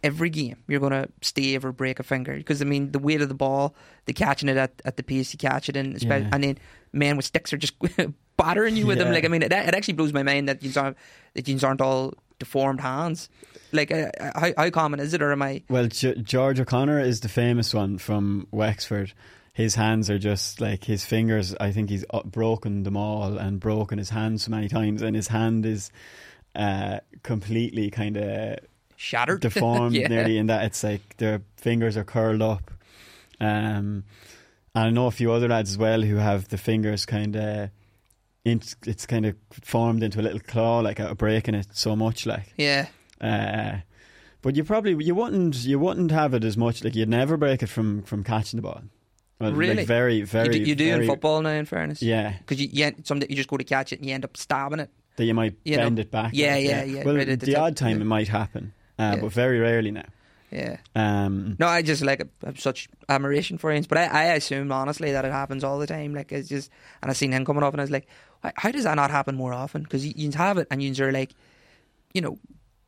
every game you're going to stave or break a finger because I mean the weight of the ball, the catching it at, at the pace you catch it in, Yeah. and then men with sticks are just battering you with them. Like I mean, it, it actually blows my mind that you aren't that you aren't all deformed hands. Like uh, how how common is it, or am I? Well, G- George O'Connor is the famous one from Wexford. His hands are just like his fingers. I think he's broken them all and broken his hands so many times, and his hand is uh, completely kind of Shattered, deformed Yeah. nearly in that it's like their fingers are curled up. Um, and I know a few other lads as well who have the fingers kind of. It's kind of formed into a little claw, like out of breaking it so much, like. Yeah, Uh, but you probably you wouldn't you wouldn't have it as much. Like you'd never break it from from catching the ball. Well, Really? Like very you very. do, you do very, in football now. In fairness, Yeah, because you you, some you just go to catch it and you end up stabbing it. that you might You know, bend it back. yeah, like, yeah, yeah, Well, right at the the odd time yeah. it might happen, uh, Yeah. but very rarely now. Yeah. Um, No, I just like have such admiration for him. But I, I assume honestly that it happens all the time. Like it's just, and I seen him coming off, and I was like, why, how does that not happen more often? Because you, you have it, and you're like, you know,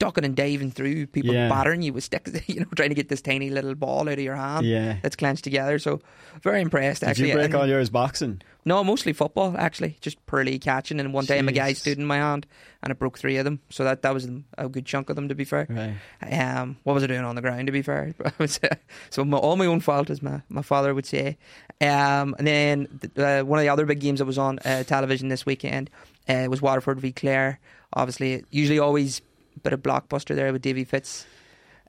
ducking and diving through people Yeah. battering you with sticks, you know, trying to get this tiny little ball out of your hand. Yeah. that's clenched together. So very impressed. did actually, you break And- all yours boxing? no, mostly football actually. Just purely catching. And one time a guy Jeez. stood in my hand, and it broke three of them. So that that was a good chunk of them, to be fair. Right. Um, what was I doing on the ground? To be fair, so my, all my own fault, as my, my father would say. Um, and then uh, one of the other big games that was on uh, television this weekend uh, was Waterford v Clare. Obviously, usually always bit of blockbuster there with Davy Fitz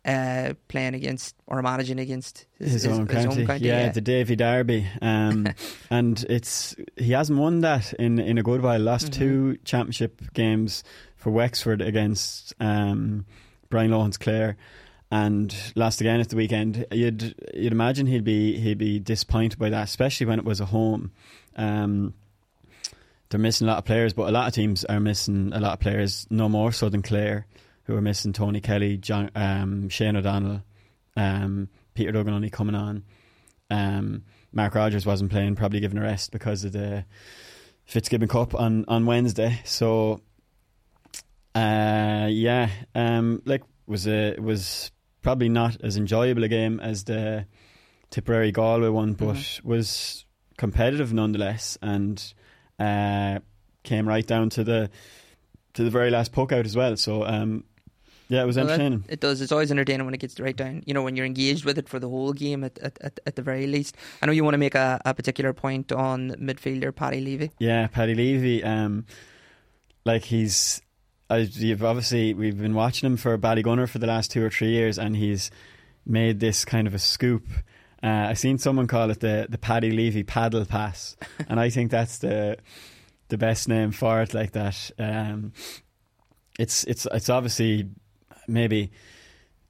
uh, playing against or managing against His, own county, yeah, the Davy Derby, um, and it's he hasn't won that in in a good while. Last Mm-hmm. two championship games for Wexford against um, Brian Lohan's Clare, and last again at the weekend. You'd you'd imagine he'd be he'd be disappointed by that, especially when it was a home. Um, they're missing a lot of players, but a lot of teams are missing a lot of players. No more so than Clare, who are missing Tony Kelly, John, um, Shane O'Donnell, um, Peter Duggan only coming on. Um, Mark Rodgers wasn't playing, probably given a rest because of the Fitzgibbon Cup on, on Wednesday. So, uh, yeah, um, like was a was probably not as enjoyable a game as the Tipperary Galway one, but was competitive nonetheless, and uh, came right down to the to the very last poke out as well. So, um, yeah, it was Well, that- entertaining. it does. It's always entertaining when it gets right down. You know, when you're engaged with it for the whole game, at at, at, at the very least. I know you want to make a, a particular point on midfielder Paddy Leavey. Yeah, Paddy Leavey. Um, like he's, I, you've obviously we've been watching him for Ballygunner for the last two or three years, and he's made this kind of a scoop. Uh, I seen someone call it the the Paddy Leavey paddle pass, and I think that's the the best name for it. Like that. Um, it's it's it's obviously maybe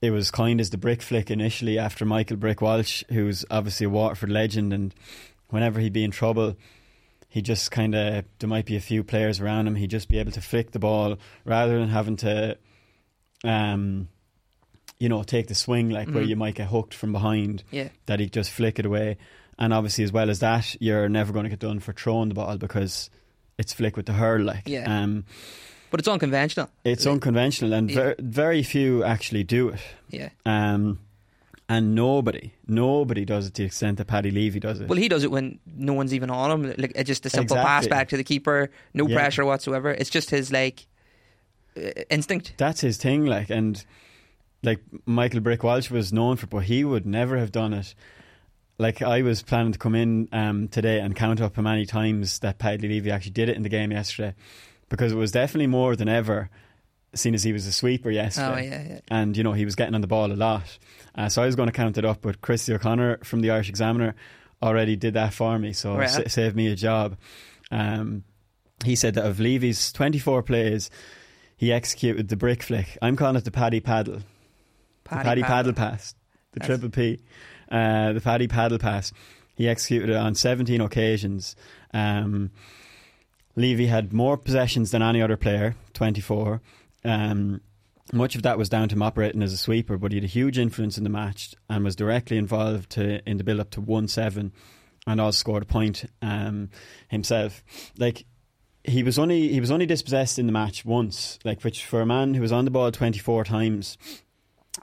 it was coined as the brick flick initially after Michael Brick Walsh, who's obviously a Waterford legend, and whenever he'd be in trouble, he just kind of there might be a few players around him. He'd just be able to flick the ball rather than having to, um, you know, take the swing like where Mhm. you might get hooked from behind. Yeah. That he'd just flick it away, and obviously as well as that, you're never going to get done for throwing the ball because it's flick with the hurl. Like, Yeah. um, But it's unconventional. it's Like, unconventional, and Yeah. ver- very few actually do it. Yeah. Um, and nobody, nobody does it to the extent that Paddy Leavey does it. Well, he does it when no one's even on him. Like it's just a simple pass back to the keeper, no Yeah. pressure whatsoever. It's just his like uh, instinct. That's his thing, like, and like Michael Brick Walsh was known for, but he would never have done it. Like I was planning to come in um, today and count up how many times that Paddy Leavey actually did it in the game yesterday, because it was definitely more than ever. Seeing as he was a sweeper yesterday, Oh yeah, yeah. and you know he was getting on the ball a lot. Uh, so I was going to count it up, but Christy O'Connor from the Irish Examiner already did that for me, so Right. sa- saved me a job. Um, he said that of Leavey's 24 plays, he executed the brick flick. I'm calling it the paddy paddle, the paddy paddle, pass, the That's- triple P, uh, the paddy paddle pass. He executed it on 17 occasions. Um, Leavey had more possessions than any other player, 24. Um, much of that was down to him operating as a sweeper, but he had a huge influence in the match and was directly involved to, in the build up to 1 7 and also scored a point um, himself. Like, he was only he was only dispossessed in the match once, like which for a man who was on the ball 24 times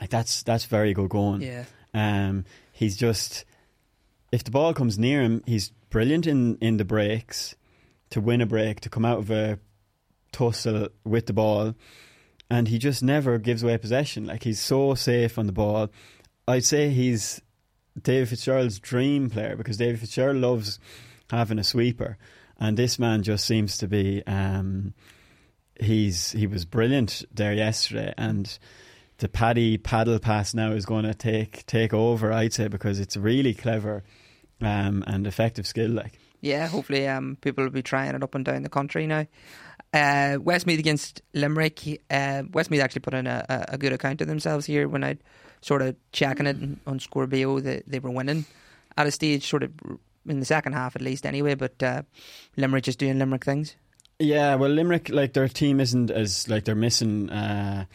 like that's that's very good going. Yeah. Um, he's just if the ball comes near him, he's brilliant in in the breaks to win a break, to come out of a tussle with the ball, and he just never gives away possession. Like he's so safe on the ball. I'd say he's David Fitzgerald's dream player because David Fitzgerald loves having a sweeper, and this man just seems to be. Um, he's he was brilliant there yesterday, and the Paddy paddle pass now is going to take take over. I'd say because it's a really clever um, and effective skill. Like Yeah, hopefully um, people will be trying it up and down the country now. Uh, Westmeath against Limerick. Uh, Westmeath actually put in a, a, good account of themselves here when I sort of checking it on- on Score BO that they were winning at a stage, sort of in the second half at least anyway. But uh, Limerick just doing Limerick things. Yeah, well, Limerick, like their team isn't as like they're missing uh,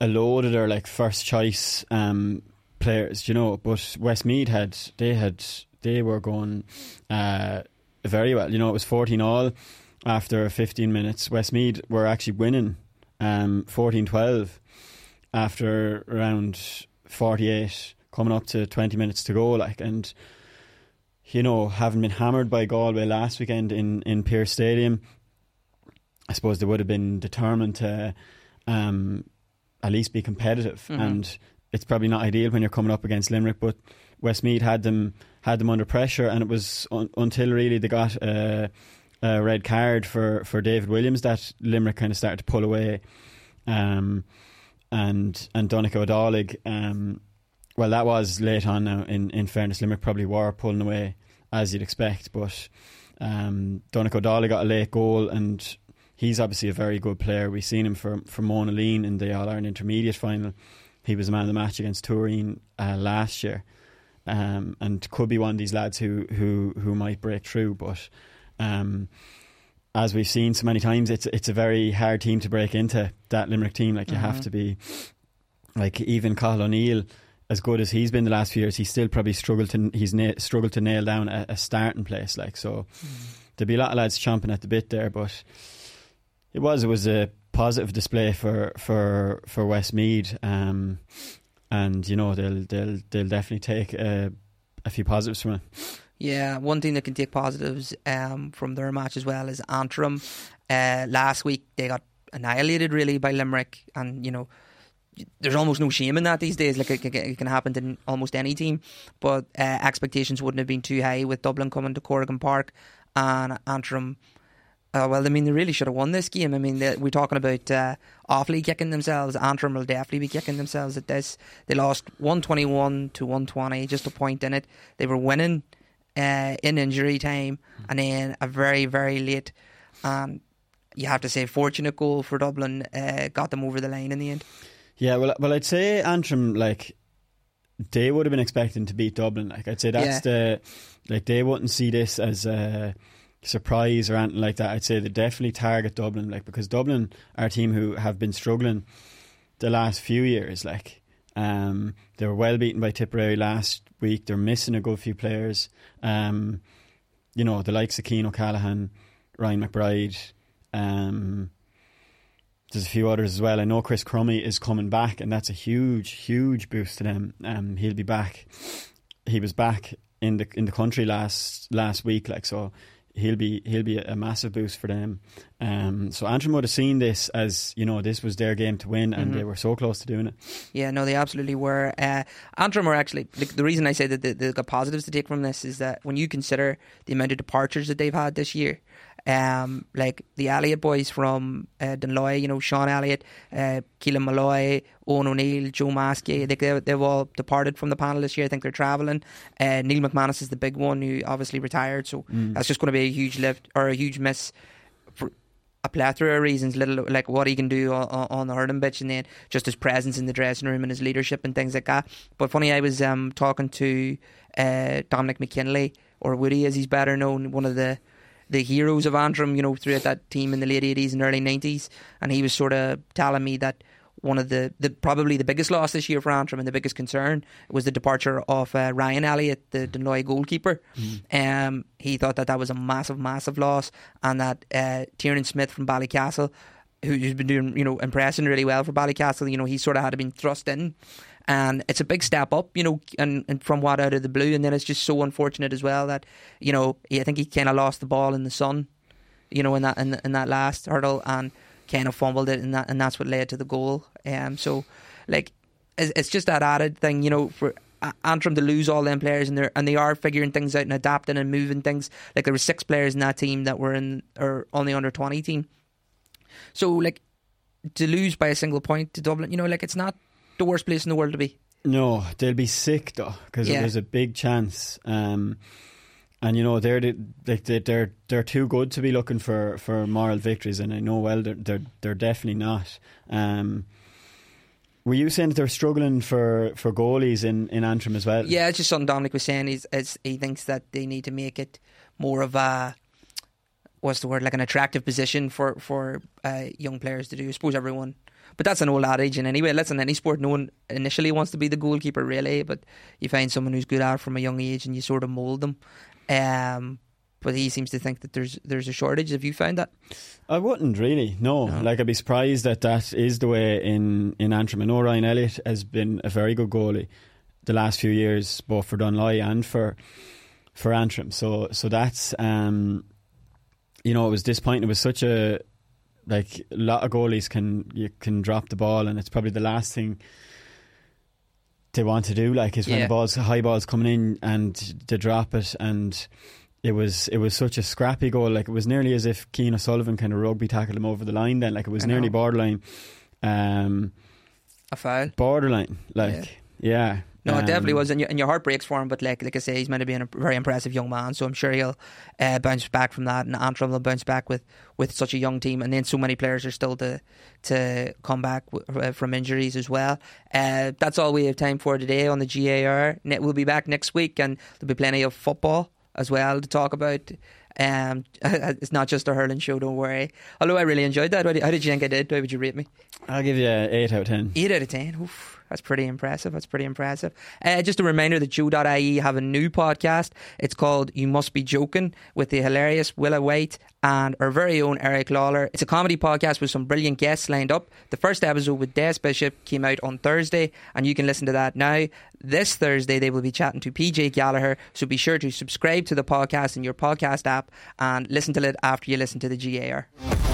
a load of their like first choice um, players, you know. But Westmeath had they had they were going uh, very well. You know, it was fourteen all after fifteen minutes. Westmeath were actually winning um, 14-12 after around forty eight, coming up to twenty minutes to go. Like and. You know, having been hammered by Galway last weekend in, in Pearse Stadium, I suppose they would have been determined to um, at least be competitive. Mhm. And it's probably not ideal when you're coming up against Limerick, but Westmeath had them had them under pressure, and it was un- until really they got a, a red card for, for David Williams that Limerick kind of started to pull away. Um, and and Donnacha Ó Dálaigh, um, well, that was late on now. In, in fairness, Limerick probably were pulling away as you'd expect, but um, O'Dowlig got a late goal, and he's obviously a very good player. We've seen him for for Monaleen in the All Ireland Intermediate final. He was a man of the match against Tourin uh, last year, um, and could be one of these lads who who who might break through. But um, as we've seen so many times, it's it's a very hard team to break into that Limerick team. Like you have Mhm. to be like even Cathal O'Neill, as good as he's been the last few years, he still probably struggled to he's na- struggled to nail down a, a starting place. Like so, there'd be a lot of lads chomping at the bit there, but it was it was a positive display for for for Westmeath, um, and you know they'll they'll they'll definitely take a, a few positives from it. Yeah, one thing that can take positives um, from their match as well is Antrim. Uh, last week they got annihilated really by Limerick, and you know there's almost no shame in that these days. Like it, can- it can happen to almost any team, but uh, expectations wouldn't have been too high with Dublin coming to Corrigan Park and Antrim. Uh, well, I mean, they really should have won this game. I mean, they, we're talking about uh, awfully kicking themselves. Antrim will definitely be kicking themselves at this. They lost 121 to 120, just a point in it. They were winning uh, in injury time, and then a very, very late, and you have to say, fortunate goal for Dublin uh, got them over the line in the end. Yeah, well, well, I'd say Antrim like they would have been expecting to beat Dublin. Like I'd say that's the like they wouldn't see this as a surprise or anything like that. I'd say they definitely target Dublin, like because Dublin are a team who have been struggling the last few years. Like um, they were well beaten by Tipperary last week. They're missing a good few players. Um, you know the likes of Keane O'Callaghan, Ryan McBride. Um, there's a few others as well. I know Chris Crummey is coming back, and that's a huge, huge boost to them. Um, he'll be back. He was back in the in the country last last week, like so. He'll be he'll be a massive boost for them. Um, so Antrim would have seen this as you know this was their game to win, and Mhm. they were so close to doing it. Yeah, no, they absolutely were. Uh, Antrim were actually like, the reason I say that they, they've got positives to take from this is that when you consider the amount of departures that they've had this year, um, like the Elliott boys from uh, Dunloy, you know, Sean Elliott, uh, Keelan Molloy, Owen O'Neill, Joe Maskey, they, they, they've all departed from the panel this year. I think they're travelling. Uh, Neil McManus is the big one who obviously retired, so that's just going to be a huge lift or a huge miss for a plethora of reasons, little like what he can do on, on the hurling pitch, and then just his presence in the dressing room and his leadership and things like that. But funny, I was um, talking to uh, Dominic McKinley or Woody, as he's better known, one of the the heroes of Antrim, you know, throughout that team in the late eighties and early nineties, and he was sort of telling me that one of the, the probably the biggest loss this year for Antrim and the biggest concern was the departure of uh, Ryan Elliott, the Dunloy goalkeeper. Um, he thought that that was a massive, massive loss, and that uh, Tiernan Smith from Ballycastle who's been doing you know impressing really well for Ballycastle. You know, he sort of had to been thrust in. And it's a big step up, you know, and, and from what out of the blue, and then it's just so unfortunate as well that, you know, I think he kind of lost the ball in the sun, you know, in that in, in that last hurdle, and kind of fumbled it, and that and that's what led to the goal. Um, so, like, it's, it's just that added thing, you know, for Antrim to lose all them players and they and they are figuring things out and adapting and moving things. Like there were six players in that team that were in or on the under twenty team. So like to lose by a single point to Dublin, you know, like it's not the worst place in the world to be. No, they'll be sick though because Yeah. there's a big chance. Um, and you know they're the, like they're they're too good to be looking for, for moral victories, and I know well they're they're, they're definitely not. Um, were you saying that they're struggling for, for goalies in, in Antrim as well? Yeah, it's just something Dominic was saying. He's, he thinks that they need to make it more of a what's the word like an attractive position for for uh, young players to do. I suppose everyone, but that's an old adage. in anyway, let's in any sport, no one initially wants to be the goalkeeper, really. But you find someone who's good at it from a young age, and you sort of mould them. Um, but he seems to think that there's there's a shortage. Have you found that? I wouldn't really. No. like I'd be surprised that that is the way in in Antrim. I know Ryan Elliott has been a very good goalie the last few years, both for Dunloy and for for Antrim. So so that's um, you know it was disappointing. It was such a like a lot of goalies can you can drop the ball, and it's probably the last thing they want to do. Like is when Yeah. the balls high balls coming in and to drop it and it was it was such a scrappy goal. Like it was nearly as if Keane O'Sullivan kind of rugby tackled him over the line. Then like it was nearly borderline, um, A foul. borderline. Like yeah, No, it definitely Um, was, and your, and your heart breaks for him. But like like I say, he's meant to be a very impressive young man, so I'm sure he'll uh, bounce back from that, and Antrim will bounce back with, with such a young team, and then so many players are still to to come back w- uh, from injuries as well. Uh, that's all we have time for today on the GAA Hour. We'll be back next week, and there'll be plenty of football as well to talk about. Um, it's not just a hurling show, don't worry. Although I really enjoyed that. How did you think I did? How would you rate me? I'll give you a eight out of ten. Eight out of ten. Oof, that's pretty impressive. That's pretty impressive. Uh, just a reminder that Joe.ie have a new podcast. It's called You Must Be Joking with the hilarious Willa White and our very own Eric Lawler. It's a comedy podcast with some brilliant guests lined up. The first episode with Des Bishop came out on Thursday, and you can listen to that now. This Thursday, they will be chatting to PJ Gallagher, so be sure to subscribe to the podcast in your podcast app and listen to it after you listen to the GAA Hour.